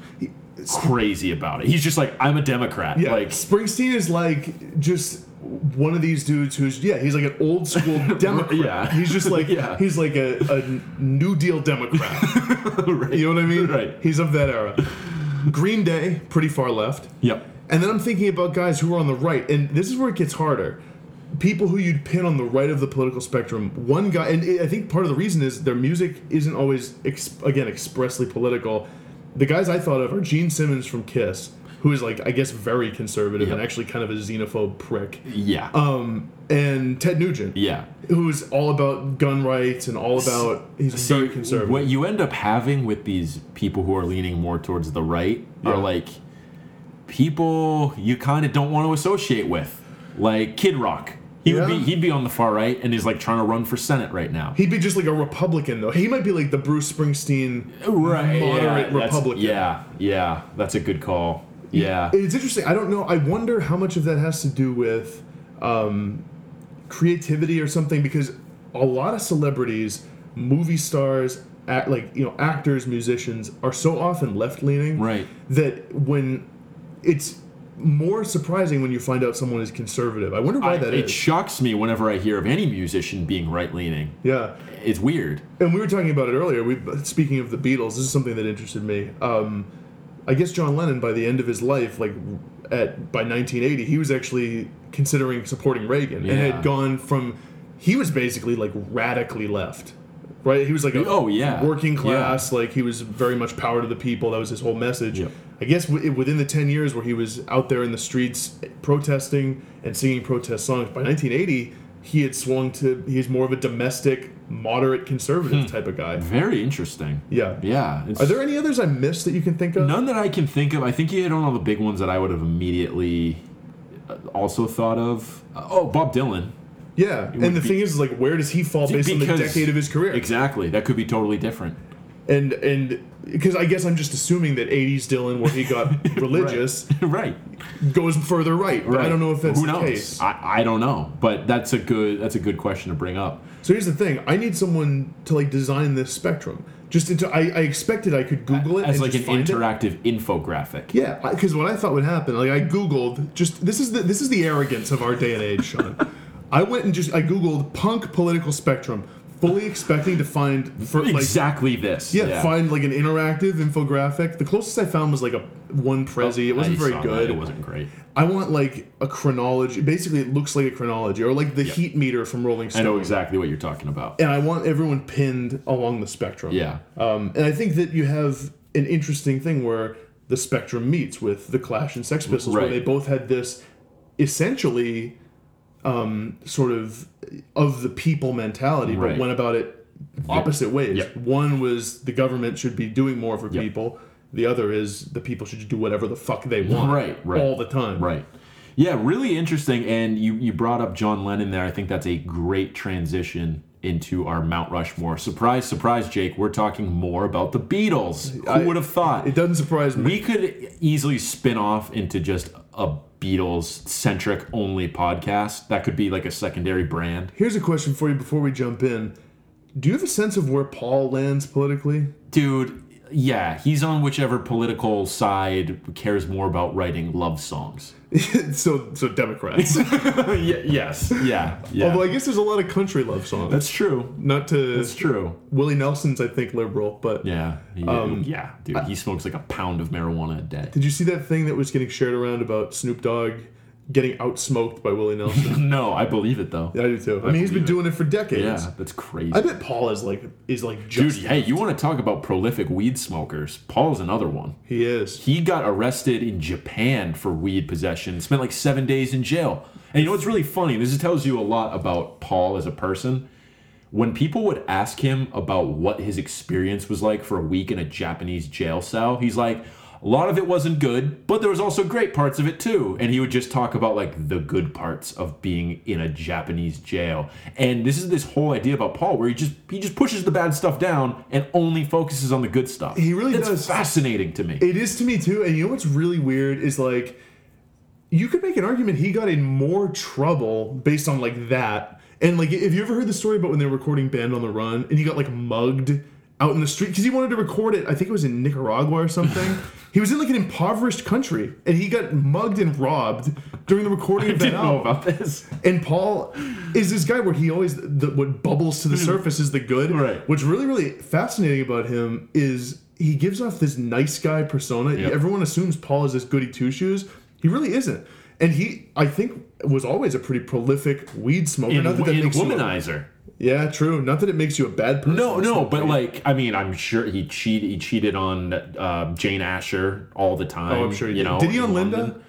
crazy about it. He's just like, I'm a Democrat. Yeah, Like Springsteen is like just one of these dudes who's yeah he's like an old school <laughs> Democrat. Yeah. He's just like Yeah. he's like a, a New Deal Democrat. <laughs> right. You know what I mean? Right. He's of that era. Green Day, pretty far left. Yep. And then I'm thinking about guys who are on the right, and this is where it gets harder. People who you'd pin on the right of the political spectrum. One guy, and I think part of the reason is their music isn't always, ex- again, expressly political. The guys I thought of are Gene Simmons from Kiss, who is like, I guess, very conservative and actually kind of a xenophobe prick, Yeah. um, and Ted Nugent, yeah. who's all about gun rights and all about he's very conservative. What you end up having with these people who are leaning more towards the right Yeah. are like people you kind of don't want to associate with, like Kid Rock. He would be he'd be on the far right and he's like trying to run for senate right now. He'd be just like a Republican, though. He might be like the Bruce Springsteen right, moderate yeah, Republican. Yeah, yeah, that's a good call. Yeah, It's interesting. I don't know. I wonder how much of that has to do with um, creativity or something because a lot of celebrities, movie stars, act, like you know, actors, musicians are so often left leaning Right. that when it's more surprising when you find out someone is conservative. I wonder why I- that it is. shocks me whenever I hear of any musician being right leaning. yeah. It's weird. And we were talking about it earlier. We speaking of the Beatles, this is something that interested me. Um, I guess John Lennon, by the end of his life, like at by 1980, he was actually considering supporting Reagan and had gone from. He was basically like radically left, right? He was like a Oh, yeah. working class. Like he was very much power to the people. That was his whole message. Yep. I guess w- within the 10 years where he was out there in the streets eh, protesting and singing protest songs, by 1980, he had swung to, he's more of a domestic, moderate conservative type of guy. Very interesting. Yeah. Yeah. Are there any others I missed that you can think of? None that I can think of. I think you hit on all the big ones that I would have immediately uh, also thought of. Uh, oh, Bob Dylan. Yeah. And the be- thing is, like, where does he fall based on the decade of his career? Exactly. That could be totally different. And, and, because I guess I'm just assuming that 80s Dylan, where he got <laughs> religious, <laughs> right. goes further right. But I don't know if that's Who the knows? case. I, I don't know. But that's a good that's a good question to bring up. So here's the thing: I need someone to like design this spectrum. Just into, I, I expected I could Google it As like an find it. interactive infographic. Yeah, because what I thought would happen, like I googled, just this is the this is the arrogance of our day and age, Sean. I went and just I googled punk political spectrum, fully expecting to find for like exactly this. yeah, find like an interactive infographic. The closest I found was like a one prezi. It wasn't very good. That. It wasn't great. I want like a chronology. Basically, it looks like a chronology or like the heat meter from Rolling Stone. I know exactly what you're talking about. And I want everyone pinned along the spectrum. Yeah. Um, and I think that you have an interesting thing where the spectrum meets with the Clash and Sex Pistols, where they both had this essentially um, sort of of the people mentality, but went about it opposite ways. Yep. One was the government should be doing more for Yep. people. The other is the people should do whatever the fuck they want, Right, right. all the time. Right. Yeah, really interesting. And you, you brought up John Lennon there. I think that's a great transition into our Mount Rushmore. Surprise, surprise, Jake. We're talking more about the Beatles. Who would have thought? It doesn't surprise me. we could easily spin off into just a Beatles centric only podcast. That could be like a secondary brand. Here's a question for you before we jump in. Do you have a sense of where Paul lands politically? Dude, yeah, he's on whichever political side cares more about writing love songs. <laughs> so, so Democrats. <laughs> yeah, yes. Yeah. Yeah. Although I guess there's a lot of country love songs. that's true. Not to That's true. Willie Nelson's, I think, liberal. But Yeah. He, Um, yeah, dude. he smokes like a pound of marijuana a day. did you see that thing that was getting shared around about Snoop Dogg getting outsmoked by Willie Nelson? <laughs> no, I believe it though. yeah, I do too. I mean, he's been doing it for decades. Yeah, that's crazy. I bet Paul is like is like Dude, just hey, you want to talk about prolific weed smokers? Paul's another one. he is. He got arrested in Japan for weed possession, spent like seven days in jail. And you know what's really funny? This tells you a lot about Paul as a person. when people would ask him about what his experience was like for a week in a Japanese jail cell, he's like, a lot of it wasn't good, but there was also great parts of it too. And he would just talk about like the good parts of being in a Japanese jail. And this is this whole idea about Paul where he just he just pushes the bad stuff down and only focuses on the good stuff. He really That's does. fascinating to me. It is to me too. And you know what's really weird is like you could make an argument he got in more trouble based on like that. And like if you ever heard the story about when they were recording Band on the Run and he got like mugged out in the street because he wanted to record it, I think it was in Nicaragua or something. <laughs> he was in like an impoverished country and he got mugged and robbed during the recording I of that didn't know album. about this. And Paul is this guy where he always the, what bubbles to the mm-hmm. surface is the good. Right. What's really really fascinating about him is he gives off this nice guy persona. Yep. Everyone assumes Paul is this goody two shoes. He really isn't. And he, I think, was always a pretty prolific weed smoker. In, Not that that in makes you a- womanizer. Yeah, true. Not that it makes you a bad person. No, no, but like, I mean, I'm sure he cheated. He cheated on uh, Jane Asher all the time. Oh, I'm sure he you did. know. Did he on Linda? London.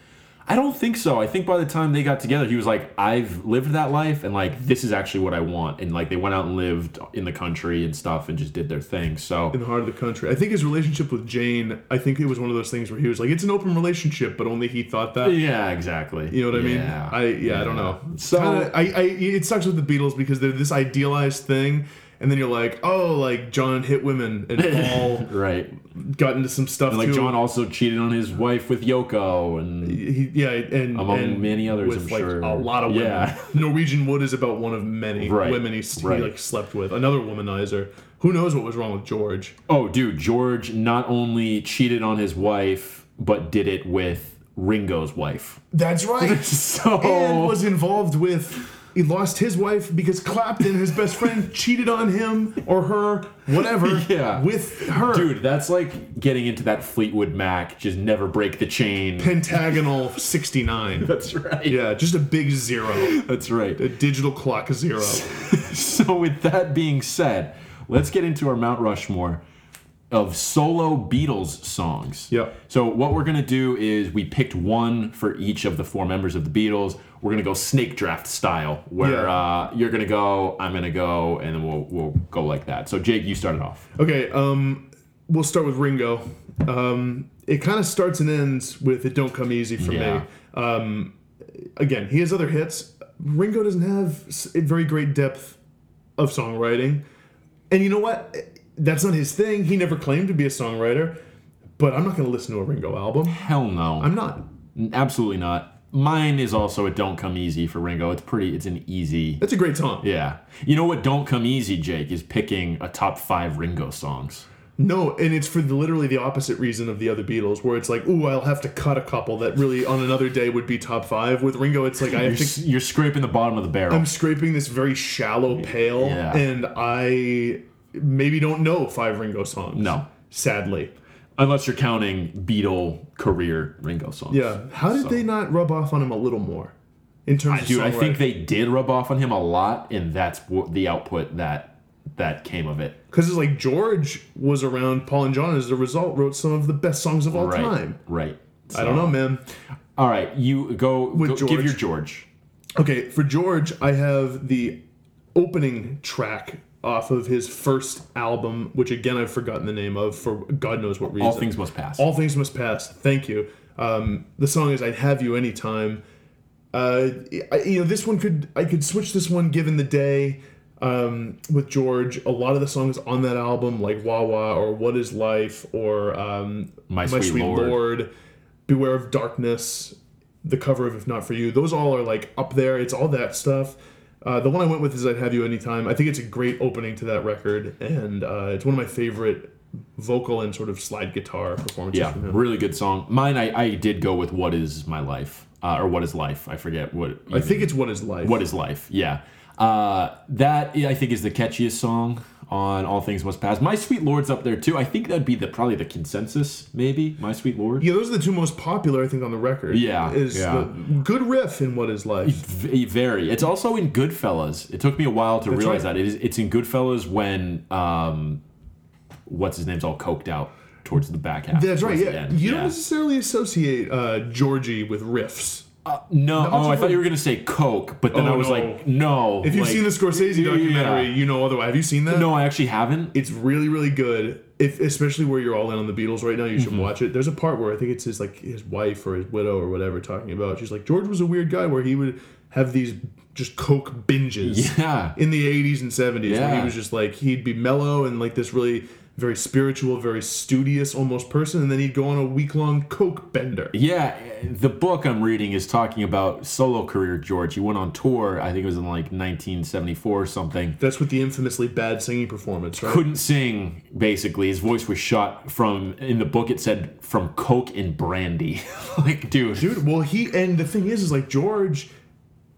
I don't think so. I think by the time they got together, he was like, "I've lived that life, and like, this is actually what I want." And like, they went out and lived in the country and stuff, and just did their thing. So in the heart of the country. I think his relationship with Jane. I think it was one of those things where he was like, "It's an open relationship," but only he thought that. yeah, exactly. You know what I mean? Yeah. I yeah, I don't know. So- Kinda- I, I it sucks with the Beatles because they're this idealized thing, and then you're like, oh, like John hit women and <laughs> Paul Right. got into some stuff Like too. John also cheated on his wife with Yoko, and He, yeah, and Among and many others, with I'm like sure. a lot of women. Yeah. <laughs> Norwegian Wood is about one of many Right, women he, he right. like slept with. Another womanizer. Who knows what was wrong with George? oh, dude, George not only cheated on his wife, but did it with Ringo's wife. That's right. <laughs> So and was involved with. He lost his wife because Clapton, his best friend, <laughs> cheated on him or her, whatever, <laughs> Yeah. with her. Dude, that's like getting into that Fleetwood Mac, just never break the chain. Pentagonal <laughs> 69. That's right. Yeah, just a big zero. That's right. A digital clock zero. So, with that being said, let's get into our Mount Rushmore of solo Beatles songs. Yep. So, what we're to do is we picked one for each of the four members of the Beatles. We're to go snake draft style, where Yeah. uh, you're to go, I'm to go, and then we'll, we'll go like that. So, Jake, you started off. Okay, um, we'll start with Ringo. Um, it kind of starts and ends with "It Don't Come Easy" for Yeah. me. Um, again, he has other hits. Ringo doesn't have very great depth of songwriting, and you know what? That's not his thing. He never claimed to be a songwriter. But I'm not going to listen to a Ringo album. Hell no. I'm not. Absolutely not. Mine is also "It Don't Come Easy" for Ringo. It's pretty. It's an easy. That's a great song. Yeah. You know what? Don't come easy, Jake. Is picking a top five Ringo songs. No, and it's for the, literally the opposite reason of the other Beatles, where it's like, ooh, I'll have to cut a couple that really on another day would be top five. With Ringo, it's like I You're, have to you're scraping the bottom of the barrel. I'm scraping this very shallow pail, Yeah. and I maybe don't know five Ringo songs. No. sadly. Unless you're counting Beatle career Ringo songs. Yeah, how did So- they not rub off on him a little more in terms of Dude, I think they did rub off on him a lot, and that's the output that that came of it. because it's like George was around Paul and John as a result wrote some of the best songs of all right. time. Right. I don't know, man. All right, you go, With go give your George. Okay, for George, I have the opening track off of his first album, which again I've forgotten the name of for God knows what reason. All things must pass. All things must pass. Thank you. Um, the song is "I'd Have You Anytime." Uh, I, you know, this one could I could switch this one given the day um, with George. A lot of the songs on that album, like "Wah Wah" or "What Is Life" or um, My Sweet Lord. "Beware of Darkness," the cover of "If Not for You." Those all are like up there. It's all that stuff. Uh, the one I went with is "I'd Have You Anytime." I think it's a great opening to that record, and uh, it's one of my favorite vocal and sort of slide guitar performances yeah, from him. really good song. Mine, I, I did go with "What Is My Life" uh, or "What Is Life." I forget what. I think it's "What Is Life." What is life? Yeah. Uh, that I think is the catchiest song on All Things Must Pass. My Sweet Lord's up there too. I think that'd be the probably the consensus, maybe. My Sweet Lord. Yeah, those are the two most popular, I think, on the record. Yeah, is yeah. the good riff in "What Is Life." V- very. It's also in Goodfellas. It took me a while to realize right. that it is. It's in Goodfellas when um, what's his name's all coked out towards the back half. That's right. Yeah, you yeah. don't necessarily associate uh, Georgie with riffs. Uh, no, much oh, I of thought you were gonna say Coke, but then Oh, I was no. like, no. If you've like- seen the Scorsese Yeah. documentary, you know otherwise. Have you seen that? No, I actually haven't. It's really, really good. If especially where you're all in on the Beatles right now, you Mm-hmm. should watch it. There's a part where I think it's his like his wife or his widow or whatever talking about. She's like, George was a weird guy where he would have these just coke binges. Yeah. In the 80s and 70s, where Yeah. he was just like he'd be mellow and like this really very spiritual, very studious almost person, and then he'd go on a week long coke bender. Yeah, the book I'm reading is talking about solo career George. He went on tour, I think it was in like 1974 or something. That's with the infamously bad singing performance, right? Couldn't sing, basically. His voice was shot from, in the book it said, from Coke and brandy. <laughs> like, dude. dude well he and the thing is is like george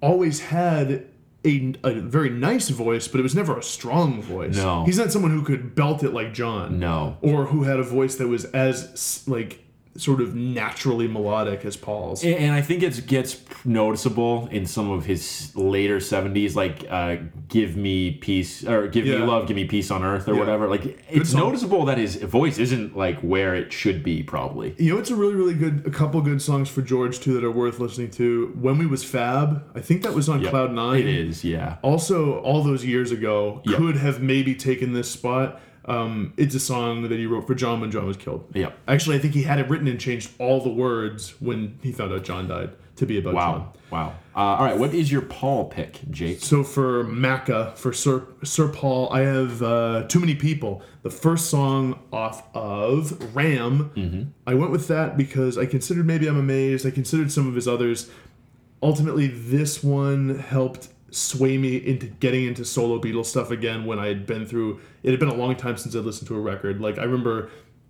always had a, a very nice voice but it was never a strong voice No. he's not someone who could belt it like john No. or who had a voice that was as like sort of naturally melodic as paul's And and I think it gets noticeable in some of his later 70s, like uh, "Give Me Peace" or "Give Me Love, Give Me Peace on Earth" or Yeah. whatever. Like, it's song. noticeable that his voice isn't like where it should be, probably. you know it's a really really good a couple good songs for george too that are worth listening to when we was fab i think that was on cloud nine It is, yeah. also all those years ago Yep. could have maybe taken this spot um, it's a song that he wrote for john when john was killed Yep. actually i think he had it written and changed all the words when he found out john died to be about john Wow. Wow. Uh, all right. What is your Paul pick, Jake? so for Macca, for Sir Sir Paul, I have uh, too many people. The first song off of Ram, Mm-hmm. I went with that because I considered maybe I'm amazed. I considered some of his others. Ultimately, this one helped sway me into getting into solo Beatles stuff again when I had been through. It had been a long time since I listened to a record. Like I remember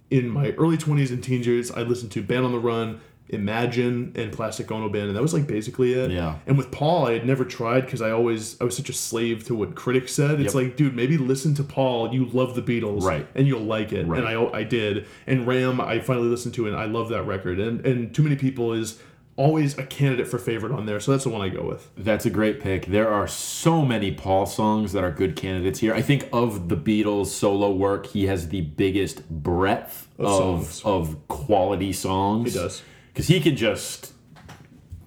in my early 20s and teen years, I listened to Band on the Run. Imagine and Plastic Ono Band, and that was like basically it. Yeah. And with Paul, I had never tried because I always I was such a slave to what critics said. It's Yep. like, dude, maybe listen to Paul. You love the Beatles, Right. And you'll like it. Right. And I I did. And Ram, I finally listened to, it and I love that record. And and Too Many People is always a candidate for favorite on there, so that's the one I go with. That's a great pick. There are so many Paul songs that are good candidates here. I think of the Beatles solo work, he has the biggest breadth Of of of, quality songs. He does. Because he can just,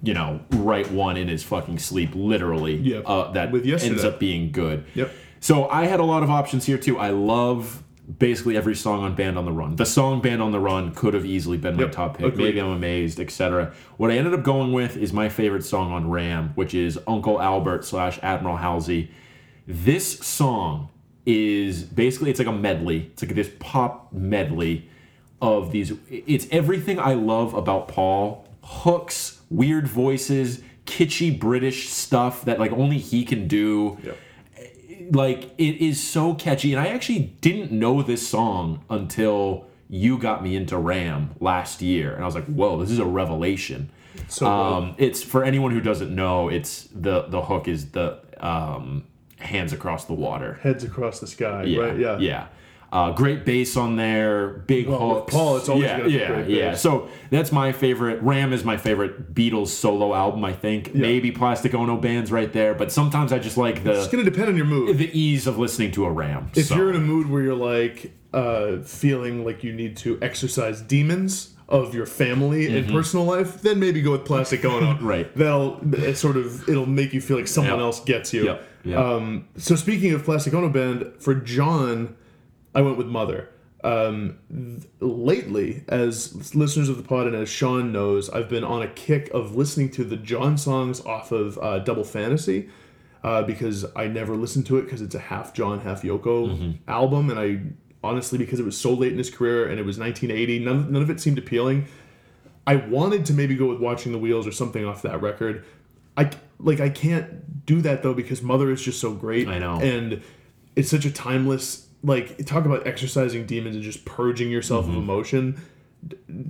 you know, write one in his fucking sleep, literally. Yeah. Uh, that ends up being good. Yep. So I had a lot of options here too. I love basically every song on Band on the Run. The song Band on the Run could have easily been my Yep, top pick. agreed. Maybe I'm amazed, etc. What I ended up going with is my favorite song on Ram, which is Uncle Albert slash Admiral Halsey. This song is basically it's like a medley. It's like this pop medley of these. It's everything I love about Paul. Hooks, weird voices, kitschy British stuff that like only he can do Yep. Like it is so catchy and i actually didn't know this song until you got me into ram last year and i was like whoa this is a revelation So um, it's for anyone who doesn't know it's the the hook is the um, hands across the water Heads across the sky, yeah right? Yeah. yeah uh, great bass on there, big Well, hooks. Paul, it's always yeah, yeah, yeah. So that's my favorite. Ram is my favorite Beatles solo album. I think maybe Plastic Ono Band's right there, but sometimes I just like the. It's gonna depend on your mood. the ease of listening to a Ram. if so. you're in a mood where you're like uh, feeling like you need to exorcise demons of your family and personal life, then maybe go with Plastic Ono. Mm-hmm. <laughs> Right. That'll it sort of it'll make you feel like someone Yep. else gets you. Yep. Yep. Um, so speaking of Plastic Ono Band, for John, I went with Mother. Um, th- lately, as listeners of the pod and as Sean knows, I've been on a kick of listening to the John songs off of uh, Double Fantasy uh, because I never listened to it because it's a half John, half Yoko album, and I honestly because it was so late in his career and it was 1980, none, none of it seemed appealing. I wanted to maybe go with watching the wheels or something off that record. I like I can't do that though because Mother is just so great. I know. and it's such a timeless like talk about exorcising demons and just purging yourself Mm-hmm. of emotion.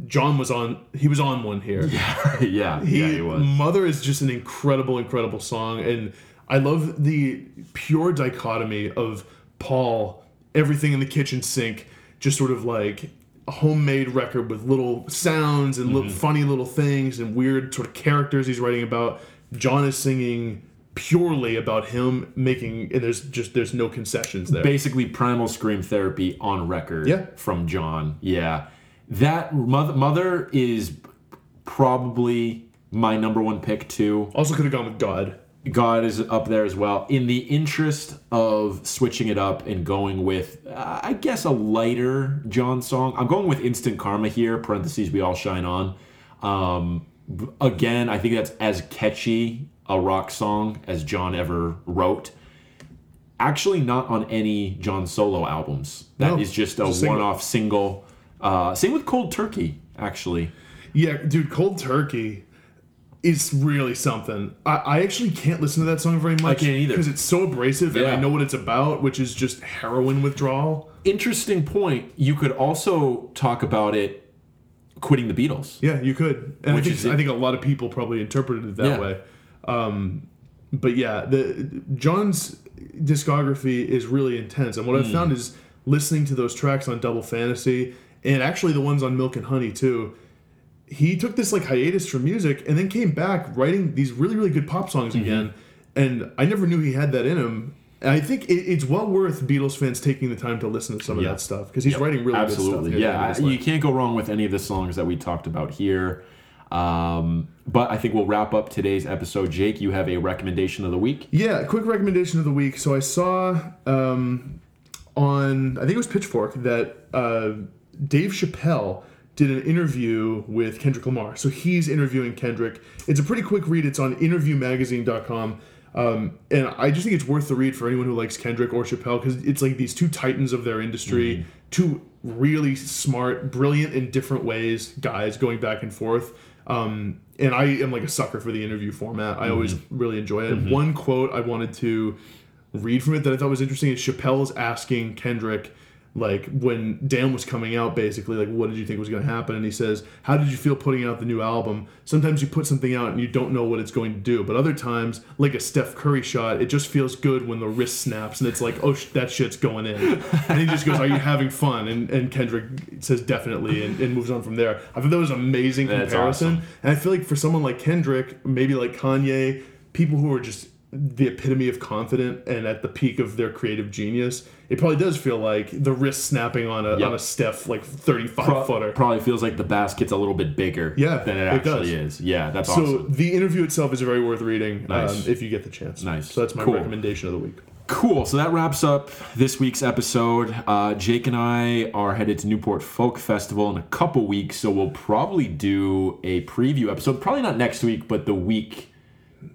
John was on he was on one here. <laughs> yeah, yeah, He, he was. Mother is just an incredible, incredible song, and I love the pure dichotomy of Paul, everything in the kitchen sink, just sort of like a homemade record with little sounds and Mm-hmm. little funny little things and weird sort of characters he's writing about. John is singing purely about him making, and there's just there's no concessions there. Basically, Primal Scream Therapy on record Yeah. from John. Yeah. That mother, mother is probably my number one pick too. Also could have gone with God. God is up there as well. In the interest of switching it up and going with, uh, I guess, a lighter John song, I'm going with Instant Karma here, parentheses, we all shine on. Um, again, I think that's as catchy a rock song as John ever wrote. Actually, not on any John solo albums. That is No, just a one off single. Uh, same with Cold Turkey, actually. Yeah, dude, Cold Turkey is really something. I, I actually can't listen to that song very much. I can't either. Because it's so abrasive and I know what it's about, which is just heroin withdrawal. Interesting point. You could also talk about it quitting the Beatles. Yeah, you could. And Which I think is- I think a lot of people probably interpreted it that Yeah. way. Um, but yeah, the John's discography is really intense, and what Hmm. I've found is listening to those tracks on Double Fantasy and actually the ones on Milk and Honey too. He took this like hiatus from music and then came back writing these really really good pop songs Mm-hmm. again, and I never knew he had that in him. And I think it, it's well worth Beatles fans taking the time to listen to some Yeah. of that stuff because he's writing really Absolutely, good stuff. Absolutely, yeah. I- you can't go wrong with any of the songs that we talked about here. Um, but I think we'll wrap up today's episode. Jake, you have a recommendation of the week. Yeah, quick recommendation of the week. So I saw um, on I think it was Pitchfork that uh, Dave Chappelle did an interview with Kendrick Lamar. So he's interviewing Kendrick. It's a pretty quick read. It's on interviewmagazine.com. Um, and I just think it's worth the read for anyone who likes Kendrick or Chappelle because it's like these two titans of their industry, two really smart, brilliant in different ways guys going back and forth. Um, and I am like a sucker for the interview format. I always really enjoy it. One quote I wanted to read from it that I thought was interesting is Chappelle's asking Kendrick, like when DAMN. was coming out, basically, like what did you think was going to happen? And he says, "How did you feel putting out the new album? Sometimes you put something out and you don't know what it's going to do, but other times, like a Steph Curry shot, it just feels good when the wrist snaps and it's like, oh, sh- that shit's going in." and he just goes, "Are you having fun?" And and Kendrick says, "Definitely," and, and moves on from there. I thought that was an amazing That's comparison. awesome. And I feel like for someone like Kendrick, maybe like Kanye, people who are just the epitome of confident and at the peak of their creative genius, it probably does feel like the wrist snapping on a Yep. on a Steph like thirty five Pro- footer. Probably feels like the basket's a little bit bigger Yeah, than it it actually does. is. Yeah, that's awesome. so awesome. the interview itself is very worth reading Nice. um, if you get the chance. Nice. So that's my Cool. recommendation of the week. Cool. So that wraps up this week's episode. Uh, Jake and I are headed to Newport Folk Festival in a couple weeks, so we'll probably do a preview episode. Probably not next week, but the week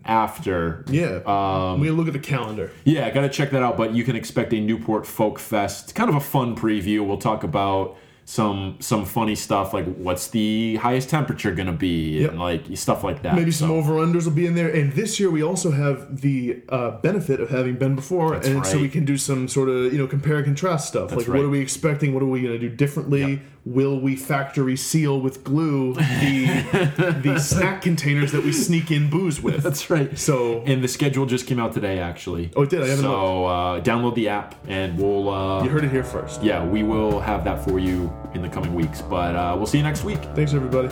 after. Yeah. Um, we look at the calendar. Yeah, got to check that out. But you can expect a Newport Folk Fest, kind of a fun preview. We'll talk about some some funny stuff like what's the highest temperature gonna be Yep. and like stuff like that. Maybe So, some over unders will be in there. And this year we also have the uh, benefit of having been before, That's and so we can do some sort of you know compare and contrast stuff. like right. what are we expecting? What are we to do differently? Yep. Will we factory seal with glue the <laughs> the snack containers that we sneak in booze with? That's right. So And the schedule just came out today, actually. Oh, it did? I haven't So uh, download the app, and we'll. Uh, you heard it here first. yeah, we will have that for you in the coming weeks. But uh, we'll see you next week. Thanks everybody.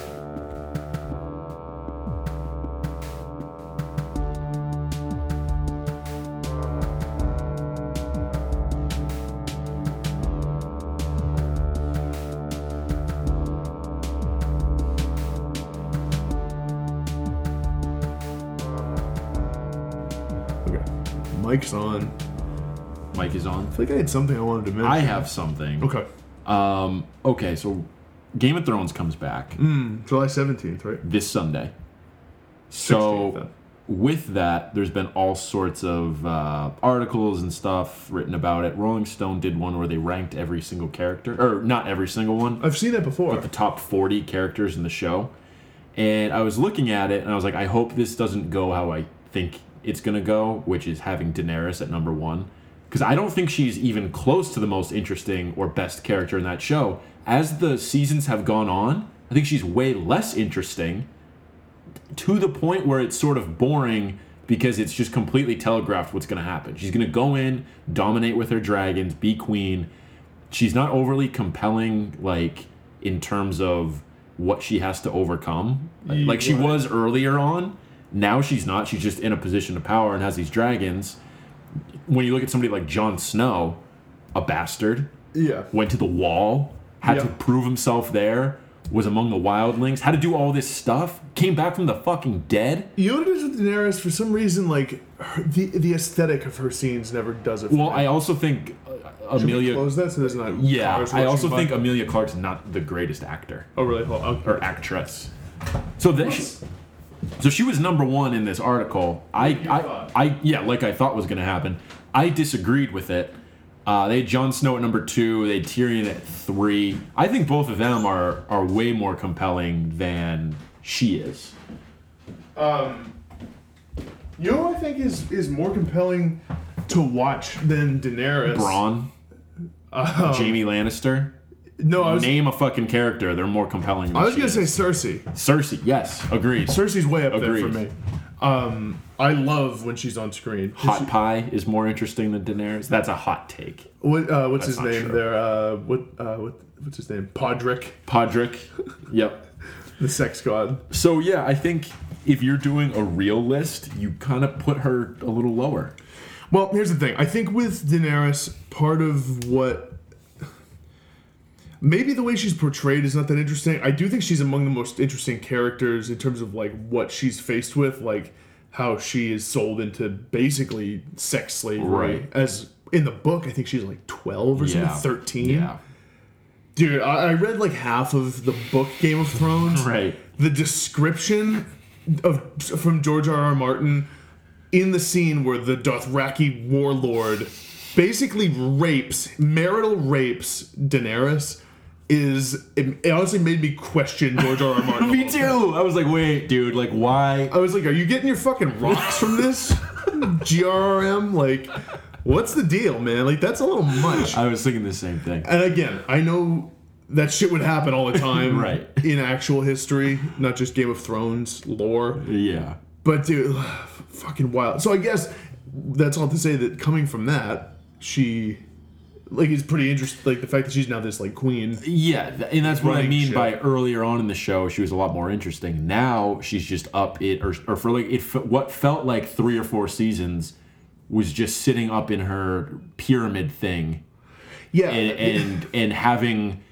Is on. I think I had something I wanted to mention. I have something. Okay. Um, okay, so Game of Thrones comes back Mm, July seventeenth, right? this Sunday. 16th So then. with that, there's been all sorts of uh, articles and stuff written about it. Rolling Stone did one where they ranked every single character, or not every single one, I've seen that before. but the top 40 characters in the show. And I was looking at it and I was like, I hope this doesn't go how I think it's going to go, which is having Daenerys at number one. Because I don't think she's even close to the most interesting or best character in that show. As the seasons have gone on, I think she's way less interesting to the point where it's sort of boring because it's just completely telegraphed what's going to happen. She's going to go in, dominate with her dragons, be queen. She's not overly compelling, like in terms of what she has to overcome, like she was earlier on. Now she's not. She's just in a position of power and has these dragons. When you look at somebody like Jon Snow, a bastard, yeah. went to the wall, had to prove himself there, was among the wildlings, had to do all this stuff, came back from the fucking dead. You know what it is with Daenerys? For some reason, like her, the the aesthetic of her scenes never does it. Well, me. I also think uh, Emilia. close that so there's not. Yeah, I also think? Emilia Clarke's not the greatest actor Oh really? Hold on. or actress. So this, so she was number one in this article. I, I. I, yeah, like I thought was going to happen. I disagreed with it. Uh, they had Jon Snow at number two. They had Tyrion at three. I think both of them are are way more compelling than she is. Um, You know what I think is is more compelling to watch than Daenerys? Bronn, Um, Jaime Lannister. No, I was Name a fucking character. They're more compelling. Than I was gonna say. Cersei. Cersei. Yes, agreed. Cersei's way up Agreed. there for me. Um, I love when she's on screen. Hot pie is more interesting than Daenerys. That's a hot take. What uh, what's his That's not name there? Uh, what uh, what what's his name? Podrick, Podrick. Yep. <laughs> the sex god. So yeah, I think if you're doing a real list, you kind of put her a little lower. Well, here's the thing. I think with Daenerys, part of what maybe the way she's portrayed is not that interesting. I do think she's among the most interesting characters in terms of like what she's faced with, like how she is sold into basically sex slavery. Right. As in the book, I think she's like 12 or something, 13. Yeah. Dude, I, I read like half of the book Game of Thrones. <laughs> Right. The description of from George R. R. Martin in the scene where the Dothraki warlord basically rapes, marital rapes Daenerys is it, it honestly made me question George R. R. Martin. <laughs> Me too. I was like, wait, dude, like why? I was like, are you getting your fucking rocks from this? <laughs> GRRM? Like, what's the deal, man? Like, that's a little much. I was thinking the same thing. And again, I know that shit would happen all the <laughs> time Right. in actual history, not just Game of Thrones lore. Yeah. But dude, <sighs> fucking wild. So I guess that's all to say that coming from that, she like is pretty interesting. Like the fact that she's now this like queen. Yeah, th- and that's what I mean shit. by earlier on in the show, she was a lot more interesting. Now she's just up it, or, or for like it, what felt like three or four seasons was just sitting up in her pyramid thing Yeah, and and, and having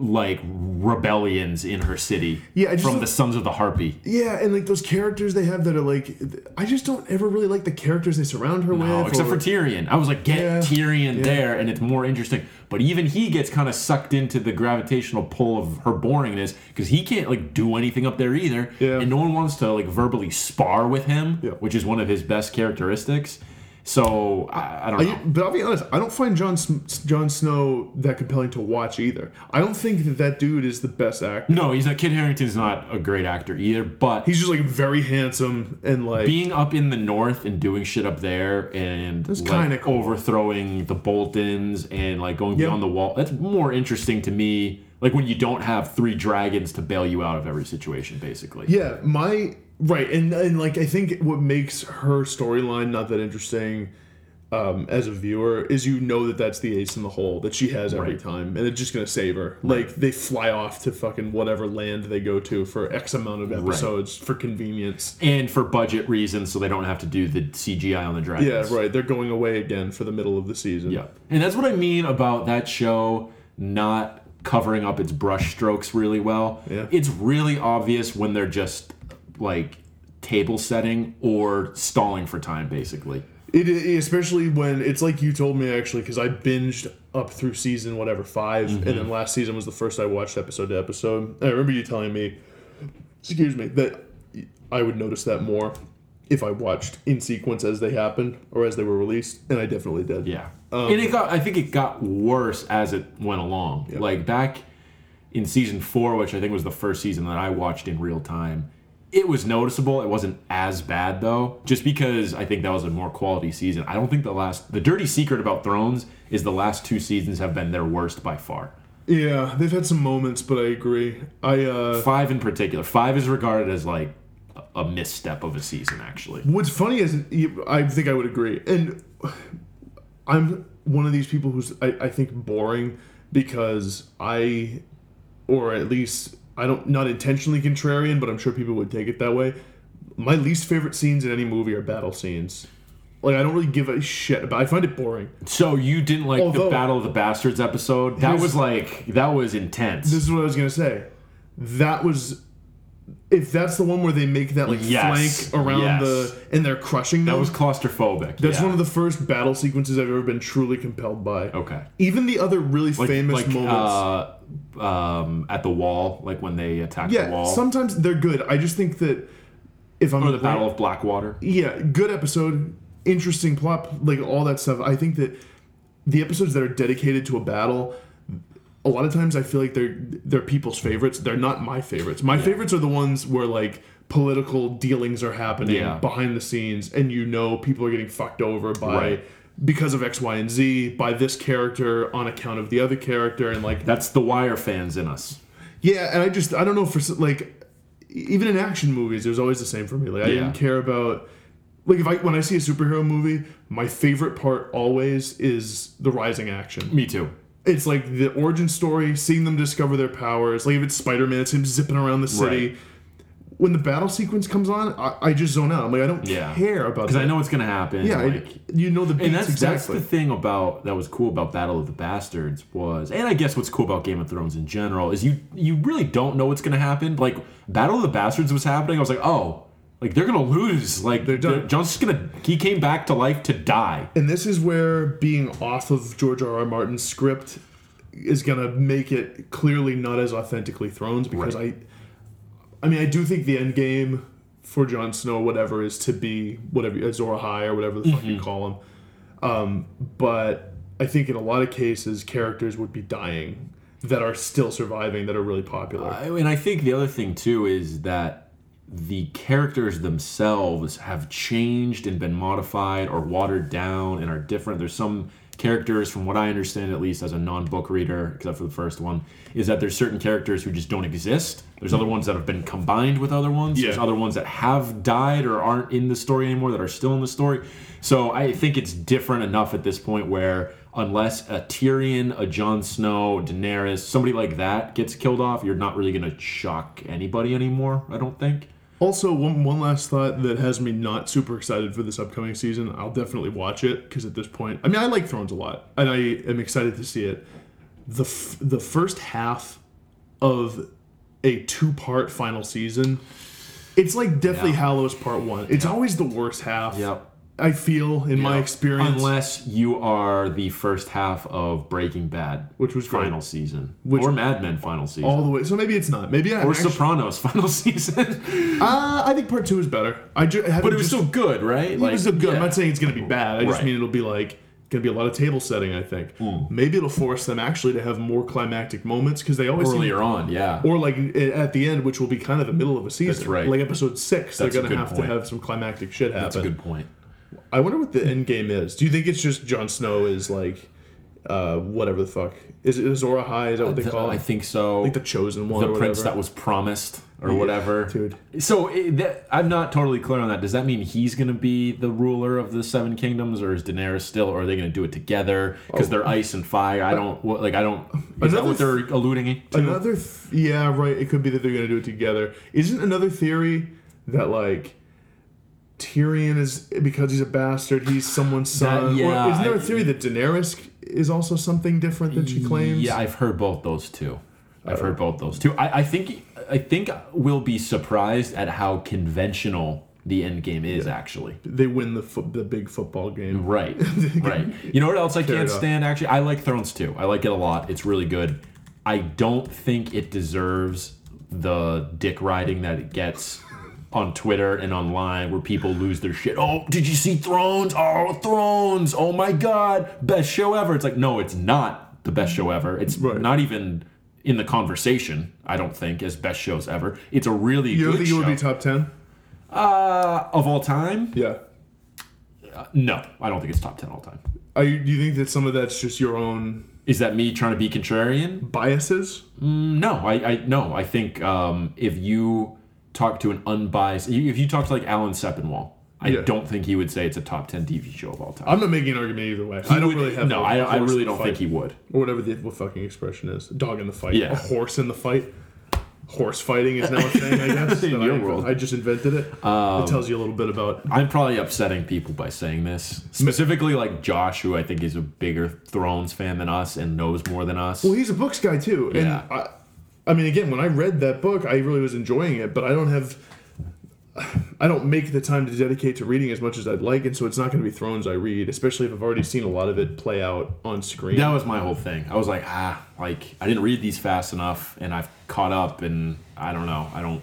like rebellions in her city Yeah, just from the Sons of the Harpy. yeah, and like those characters they have that are like, I just don't ever really like the characters they surround her No, with. except or- for Tyrion. I was like, get Yeah, Tyrion yeah. there, and it's more interesting. But even he gets kind of sucked into the gravitational pull of her boringness because he can't like do anything up there either, Yeah. and no one wants to like verbally spar with him, Yeah. which is one of his best characteristics. So I, I don't know. I, but I'll be honest, I don't find John Jon Snow that compelling to watch either. I don't think that that dude is the best actor. no, he's not. Kit Harington's not a great actor either, but He's just like very handsome and like being up in the north and doing shit up there and That's like, kinda cool. overthrowing the Boltons and like going Yeah. beyond the wall. That's more interesting to me. Like when you don't have three dragons to bail you out of every situation, basically. Yeah, my right, and and like I think what makes her storyline not that interesting um, as a viewer is you know that that's the ace in the hole that she has every Right. time, and it's just gonna save her. Like they fly off to fucking whatever land they go to for X amount of episodes for convenience. And for budget reasons, so they don't have to do the CGI on the dragons. Yeah, right. They're going away again for the middle of the season. Yeah. And that's what I mean about that show not covering up its brush strokes really well. Yeah. It's really obvious when they're just like table setting or stalling for time, basically. It, especially when it's like you told me actually because I binged up through season whatever 5 and then mm-hmm. last season was the first I watched episode to episode. And I remember you telling me, excuse me, that I would notice that more if I watched in sequence as they happened or as they were released, and I definitely did. Yeah. Um, and it got I think it got worse as it went along. Like back in season 4, which I think was the first season that I watched in real time, it was noticeable. It wasn't as bad though, just because I think that was a more quality season. I don't think the last the dirty secret about Thrones is the last two seasons have been their worst by far. Yeah, they've had some moments, but I agree. I uh, 5 in particular. 5 is regarded as like a- a misstep of a season actually. What's funny is I think I would agree, and I'm one of these people who's I, I think boring because I, or at least I don't not intentionally contrarian, but I'm sure people would take it that way. My least favorite scenes in any movie are battle scenes. Like I don't really give a shit about. I find it boring. So you didn't like the Battle of the Bastards episode? That was like that was intense. This is what I was gonna say. that was. If that's the one where they make that like Yes. flank around Yes. the and they're crushing them, That was claustrophobic. that's yeah. one of the first battle sequences I've ever been truly compelled by. Okay. Even the other really Like, famous like moments. uh, um, at the wall, like when they attack the yeah, wall, sometimes they're good. I just think that if I'm or the Battle of Blackwater. yeah, good episode, interesting plot, like all that stuff. I think that the episodes that are dedicated to a battle, a lot of times I feel like they're they're people's favorites. They're not my favorites. My favorites are the ones where like political dealings are happening Yeah. behind the scenes, and you know people are getting fucked over by. Right. Because of X, Y, and Z, by this character on account of the other character, and like That's the Wire fans in us. yeah, and I just I don't know for like even in action movies, it was always the same for me. Like I Yeah. didn't care about like if I when I see a superhero movie, my favorite part always is the rising action. Me too. It's like the origin story, seeing them discover their powers. Like if it's Spider Man, it's him zipping around the city. Right. When the battle sequence comes on, I, I just zone out. I'm like I don't Yeah. care about Because. I know what's gonna happen. yeah, I- like, you know the beats and that's exactly. that's the thing about that was cool about Battle of the Bastards was, and I guess what's cool about Game of Thrones in general is you you really don't know what's gonna happen. Like Battle of the Bastards was happening, I was like, oh, like they're gonna lose. Like they're just gonna he came back to life to die. And this is where being off of George R. R. Martin's script is gonna make it clearly not as authentically Thrones because I, I mean, I do think the end game for Jon Snow, whatever, is to be whatever Azor Ahai or whatever the fuck you call him. Um, but I think in a lot of cases, characters would be dying that are still surviving that are really popular. I- And I think the other thing too is that the characters themselves have changed and been modified or watered down and are different. There's some characters, from what I understand, at least as a non-book reader, except for the first one, is that there's certain characters who just don't exist. There's other ones that have been combined with other ones. There's other ones that have died or aren't in the story anymore that are still in the story. So I think it's different enough at this point where unless a Tyrion, a Jon Snow, Daenerys, somebody like that gets killed off, you're not really gonna shock anybody anymore. I don't think. Also, one, one last thought that has me not super excited for this upcoming season. I'll definitely watch it because at this point, I mean, I like Thrones a lot, and I am excited to see it. the f- The first half of a two part final season, it's like Deathly Yeah. Hallows Part One. It's always the worst half. Yep. I feel in my experience. Unless you are the first half of Breaking Bad, Which was great. final season, Which- or Mad Men final season, all the way, so maybe it's not. Maybe I. or actually, Sopranos <laughs> final season. uh, I think part two is better. I ju- but it was still good, right? it was still good. I'm not saying it's going to be bad. I just Right. mean it'll be like going to be a lot of table setting. I think maybe it'll force them actually to have more climactic moments because they always seem- earlier on, yeah. or like i- at the end, which will be kind of the middle of a season. That's right. Like episode six, That's a they're going to have point. to have some climactic shit happen. That's a good point. I wonder what the end game is. Do you think it's just Jon Snow is like, uh, whatever the fuck is it Azor Ahai? Is that what they The- call it? I think so. like the chosen one. the prince that was promised or whatever. dude. So it, that, I'm not totally clear on that. Does that mean he's going to be the ruler of the seven kingdoms, or is Daenerys still, or are they going to do it together? Because they're ice and fire. I don't like. I don't. Is that what they're alluding to? Another, th- yeah, right. It could be that they're going to do it together. Isn't another theory that like Tyrion is because he's a bastard, he's someone's son? yeah, or isn't there a theory that Daenerys is also something different than she claims? Yeah, I've heard both those two. I've heard both those two. I, I think I think we'll be surprised at how conventional the end game is actually. they win the fo- the big football game. Right, <laughs> right. You know what else I can't stand? Actually, I like Thrones too. I like it a lot. It's really good. I don't think it deserves the dick riding that it gets on Twitter and online, where people lose their shit. Oh, did you see Thrones? Oh, Thrones! Oh my God, best show ever. It's like, no, it's not the best show ever. It's Right. not even in the conversation. I don't think as best shows ever. It's a really You good think it would be top ten? uh, of all time? Yeah. No, I don't think it's top ten all time. Are you, do you think that some of that's just your own Is that me trying to be contrarian? biases? No, I, I no. I think um, if you talk to an unbiased, if you talk to like Alan Sepinwall, I Yeah. don't think he would say it's a top ten TV show of all time. I'm not making an argument either way. I don't Would- really have no. I, I really don't think he would. or whatever the fucking expression is. Dog in the fight. Yeah. A horse in the fight. Horse fighting is now a thing, I guess. <laughs> In your I, world. Um, I just invented it. it tells you a little bit about. I'm probably upsetting people by saying this, specifically like Josh, who I think is a bigger Thrones fan than us and knows more than us. Well, he's a books guy too, and Yeah. I, I mean, again, when I read that book, I really was enjoying it, but I don't have. I don't make the time to dedicate to reading as much as I'd like, and so it's not going to be Thrones I read, especially if I've already seen a lot of it play out on screen. That was my whole thing. I was like, ah, like I didn't read these fast enough, and I've caught up, and I don't know. I don't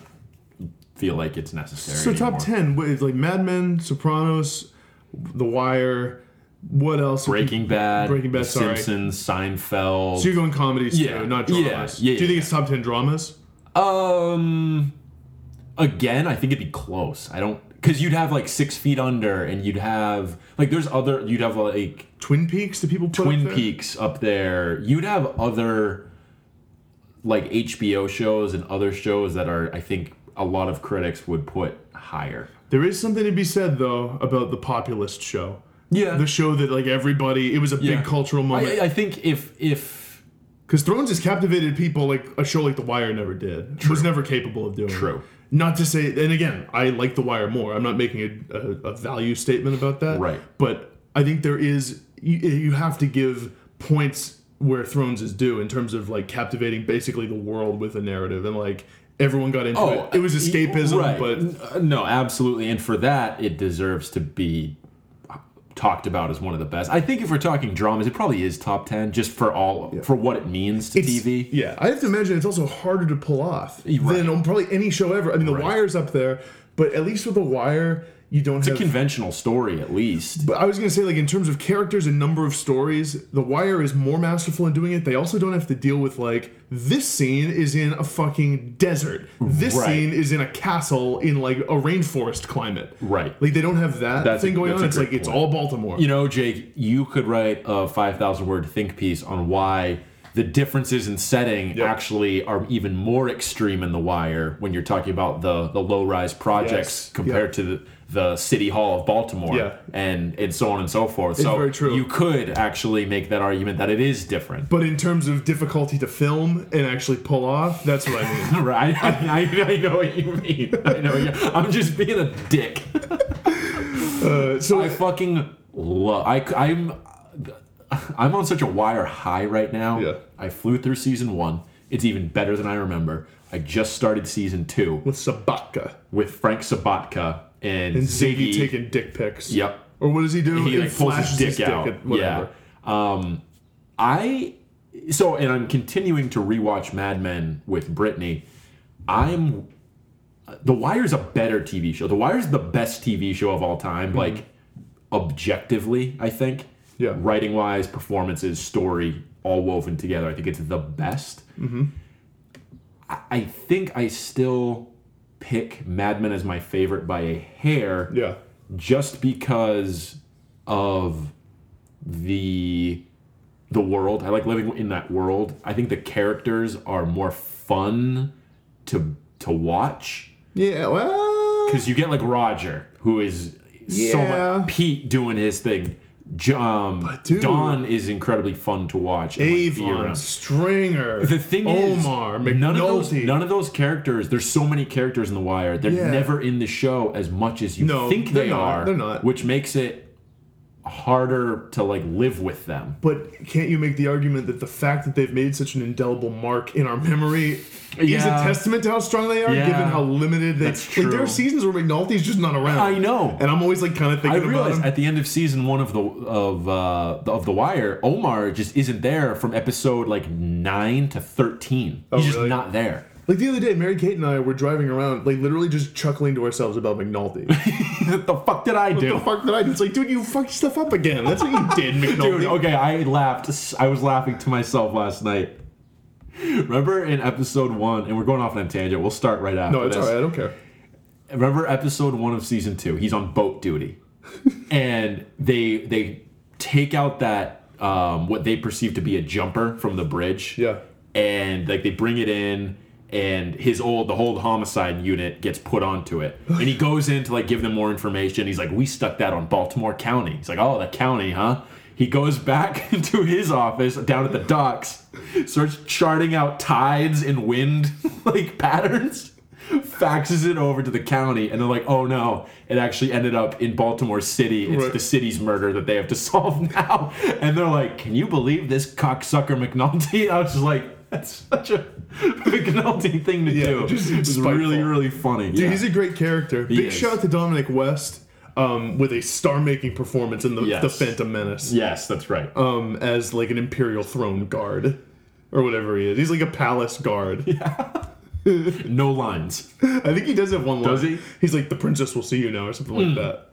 feel like it's necessary. So top ten, like Mad Men, Sopranos, The Wire. What else? Breaking Bad, Breaking Bad, sorry. Simpsons, Seinfeld. So you're going comedies Yeah, too, not dramas. yeah, Do you think yeah. it's top ten dramas? Um, again, I think it'd be close. I don't because you'd have like Six Feet Under, and you'd have like there's other. You'd have like Twin Peaks? Do people put up Twin there? Peaks up there. You'd have other like HBO shows and other shows that are I think a lot of critics would put higher. There is something to be said though about the populist show. Yeah. The show that like everybody, it was a Yeah. big cultural moment. I, I think if if Because Thrones has captivated people like a show like The Wire never did. Was never capable of doing. True. Not to say, and again, I like The Wire more. I'm not making a, a, a value statement about that. Right. But I think there is you, you have to give points where Thrones is due in terms of like captivating basically the world with a narrative and like everyone got into it. It was escapism, Oh, right. but N- uh, no, absolutely, and for that, it deserves to be talked about as one of the best. I think if we're talking dramas, it probably is top ten, just for all for what it means to It's- TV. Yeah, I have to imagine it's also harder to pull off Right. than probably any show ever. I mean, The Right. Wire's up there, but at least with The Wire, you don't It's a conventional story, at least. but I was gonna say, like in terms of characters and number of stories, The Wire is more masterful in doing it. They also don't have to deal with like this scene is in a fucking desert. This Right. scene is in a castle in like a rainforest climate. Right. Like they don't have that That's a- thing going that's on. It's like it's all Baltimore. You know, Jake, you could write a 5,000 word think piece on why the differences in setting Yep. actually are even more extreme in The Wire when you're talking about the, the low rise projects Yes. compared to the, the City Hall of Baltimore Yeah. and, and so on and so forth. so very true. you could actually make that argument that it is different. but in terms of difficulty to film and actually pull off, that's what I mean. <laughs> Right, I, I, I know what you mean. I know. what you- I'm just being a dick. Uh, so I fucking love. I, I'm I'm on such a wire high right now. Yeah. I flew through season one. It's even better than I remember. I just started season two with Sobotka with Frank Sobotka and, and Ziggy. Ziggy taking dick pics. Yep. Or what does he do? He like pulls his dick out. at whatever. Yeah. Um, I so and I'm continuing to rewatch Mad Men with Brittany. I'm The Wire's a better TV show. The Wire's the best TV show of all time. Like objectively, I think. Mm-hmm. Yeah. Writing wise, performances, story, all woven together. I think it's the best. Mm-hmm. I, I think I still pick Mad Men as my favorite by a hair Yeah. just because of the the world. I like living in that world. I think the characters are more fun to to watch Yeah. Well. because you get like Roger, who is so much Pete doing his thing. Um, dude- Don is incredibly fun to watch. like, Avon, around. Stringer, The thing is, Omar, none of those none of those characters. There's so many characters in The Wire. They're Yeah. never in the show as much as you No, think they not. are. They're not. which makes it harder to like live with them. But can't you make the argument that the fact that they've made such an indelible mark in our memory is a testament to how strong they are, Yeah. given how limited they. That's Like there are seasons where McNulty's just not around. I know. and I'm always like kind of thinking about realized at the end of season one of the of uh, of the Wire, Omar just isn't there from episode like nine to thirteen. He's just Oh, really? not there. Like the other day, Mary Kate and I were driving around, like literally just chuckling to ourselves about McNulty. what <laughs> the fuck did I what do? the fuck did I do? It's like, dude, you fucked stuff up again. That's what you <laughs> did, McNulty. Dude, okay, I laughed. I was laughing to myself last night. Remember in episode one, and we're going off on a tangent. We'll start right after No, it's this. alright. I don't care. Remember episode one of season two? He's on boat duty, <laughs> and they they take out that um, what they perceive to be a jumper from the bridge. Yeah. and like they bring it in and his old the whole homicide unit gets put onto it. <sighs> And he goes in to like give them more information. He's like we stuck that on baltimore county. He's like oh the county huh? He goes back <laughs> into his office down at the docks starts charting out tides and wind <laughs> like patterns faxes it over to the county and they're like oh no. It actually ended up in baltimore city. It's Right. the city's murder that they have to <laughs> solve now. And they're like can you believe this cocksucker mcnulty? I was just like That's such a McNulty thing to Yeah, do. just it's spiteful. really, really funny. Dude, yeah. he's a great character. Big is. shout out to Dominic West um, with a star-making performance in the, Yes. the Phantom Menace yes, that's right. um, as like an Imperial throne guard or whatever he is. He's like a palace guard. <laughs> <laughs> no lines. I think he does have one line. Does he? Hmm. He's like, "The princess will see you now," or something like that.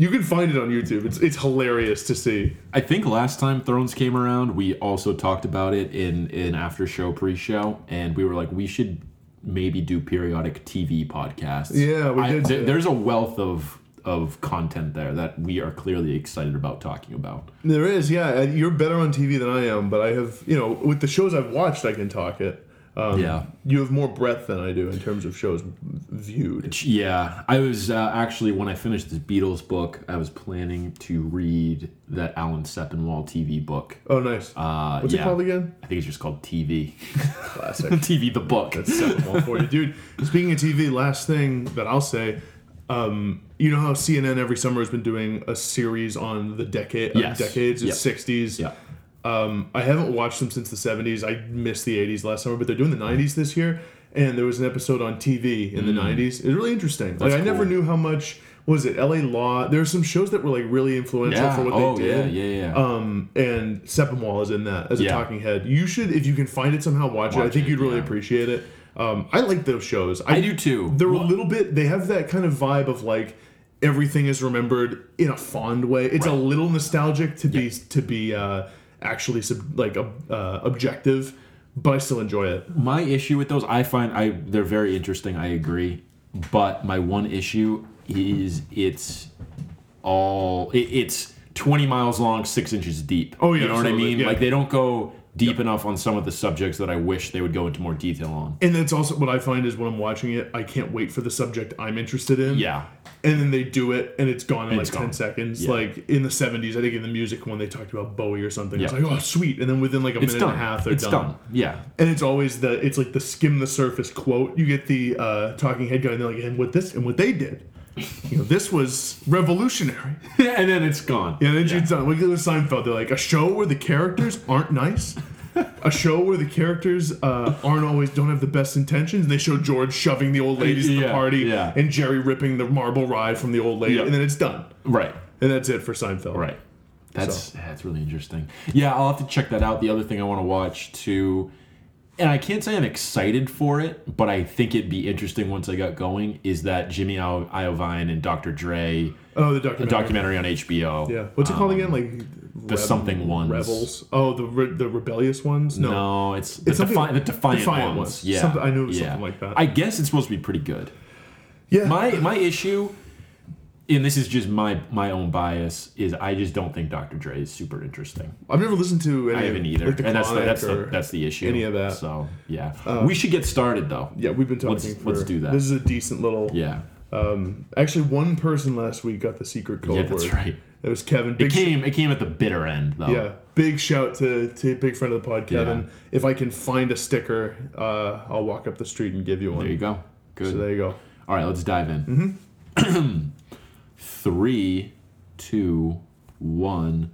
You can find it on YouTube. It's it's hilarious to see. I think last time Thrones came around, we also talked about it in in after show pre-show, and we were like, we should maybe do periodic TV podcasts. Yeah, we I- did th- There's a wealth of of content there that we are clearly excited about talking about. There is, yeah. You're better on TV than I am, but I have, you know, with the shows I've watched, I can talk it. Um, Yeah. You have more breadth than I do in terms of shows viewed. Yeah, I was uh, actually when I finished this Beatles book, I was planning to read that Alan Sepinwall TV book. Oh, nice. Uh, What's yeah. it called again? I think it's just called TV. Classic. <laughs> TV the book. That's one for you, dude. Speaking of TV, last thing that I'll say, um, you know how CNN every summer has been doing a series on the decade, uh, Yes. decades, it's Yep. '60s. Yeah. Um, I haven't watched them since the '70s. I missed the '80s last summer, but they're doing the '90s this year. And there was an episode on TV in the '90s. It's really interesting. Like Mm. That's I never knew how much was it L.A. Law. There were some shows that were like really influential Yeah. for what oh they did. yeah, yeah. Um, and Sepinwall is in that as a Yeah. talking head. You should, if you can find it somehow, watch, it. I think it, you'd really yeah. appreciate it. Um, I like those shows. I do too. They're Well- a little bit. They have that kind of vibe of like everything is remembered in a fond way. It's a little nostalgic to be to be uh, actually sub, like uh, uh, objective, but I still enjoy it. my issue with those i find i they're very interesting i agree but my one issue is it's all it, it's 20 miles long six inches deep Oh, yeah, you know what i mean yeah. like they don't go deep enough on some of the subjects that i wish they would go into more detail on And that's also what I find is when I'm watching it, I can't wait for the subject I'm interested in. yeah And then they do it, and it's gone in like ten gone. seconds. Yeah. Like in the '70s, I think in the music when they talked about Bowie or something, yeah. it's like, oh, sweet. And then within like a it's minute done and a half, they're it's done. done. yeah and it's always the it's like the skim the surface quote. You get the uh, talking head guy, and they're like, and what this and what they did, you know, this was revolutionary. <laughs> and then it's gone Yeah, then she's done. Look at the Seinfeld. They're like a show where the characters aren't nice. <laughs> A show where the characters uh, aren't always don't have the best intentions, and they show George shoving the old ladies at the party, yeah. and Jerry ripping the marble ride from the old lady, Yeah. and then it's done, right and that's it for Seinfeld. Right. That's that's really interesting. Yeah, I'll have to check that out. The other thing I want to watch too, and I can't say I'm excited for it, but I think it'd be interesting once I got going. Is that Jimmy Io- Iovine and Dr. Dre Oh, the documentary. documentary on HBO? Yeah. What's it called um, again? Like the something ones. Rebels. Oh, the re- the rebellious ones. No. No, it's the, It's defi- the defiant, Defiant ones. ones. Yeah, Something- I knew it was yeah. something like that. I guess it's supposed to be pretty good. Yeah. My my issue, and this is just my my own bias, is I just don't think Dr. Dre is super interesting. I've never listened to any. I haven't either, like, and that's the, that's the, that's the issue. any of that. So yeah, we should get started though. Yeah, we've been talking. Let's- for, let's do that. This is a decent little. Yeah, Um, actually, one person last week got the secret code yeah, that's word. right. It was Kevin. It Big sh- came it came at the bitter end though. yeah, big shout to to big friend of the pod, Kevin. If I can find a sticker, uh, I'll walk up the street and give you one. There you go. Good. So there you go. All right, let's dive in. <clears throat> Three, two, one.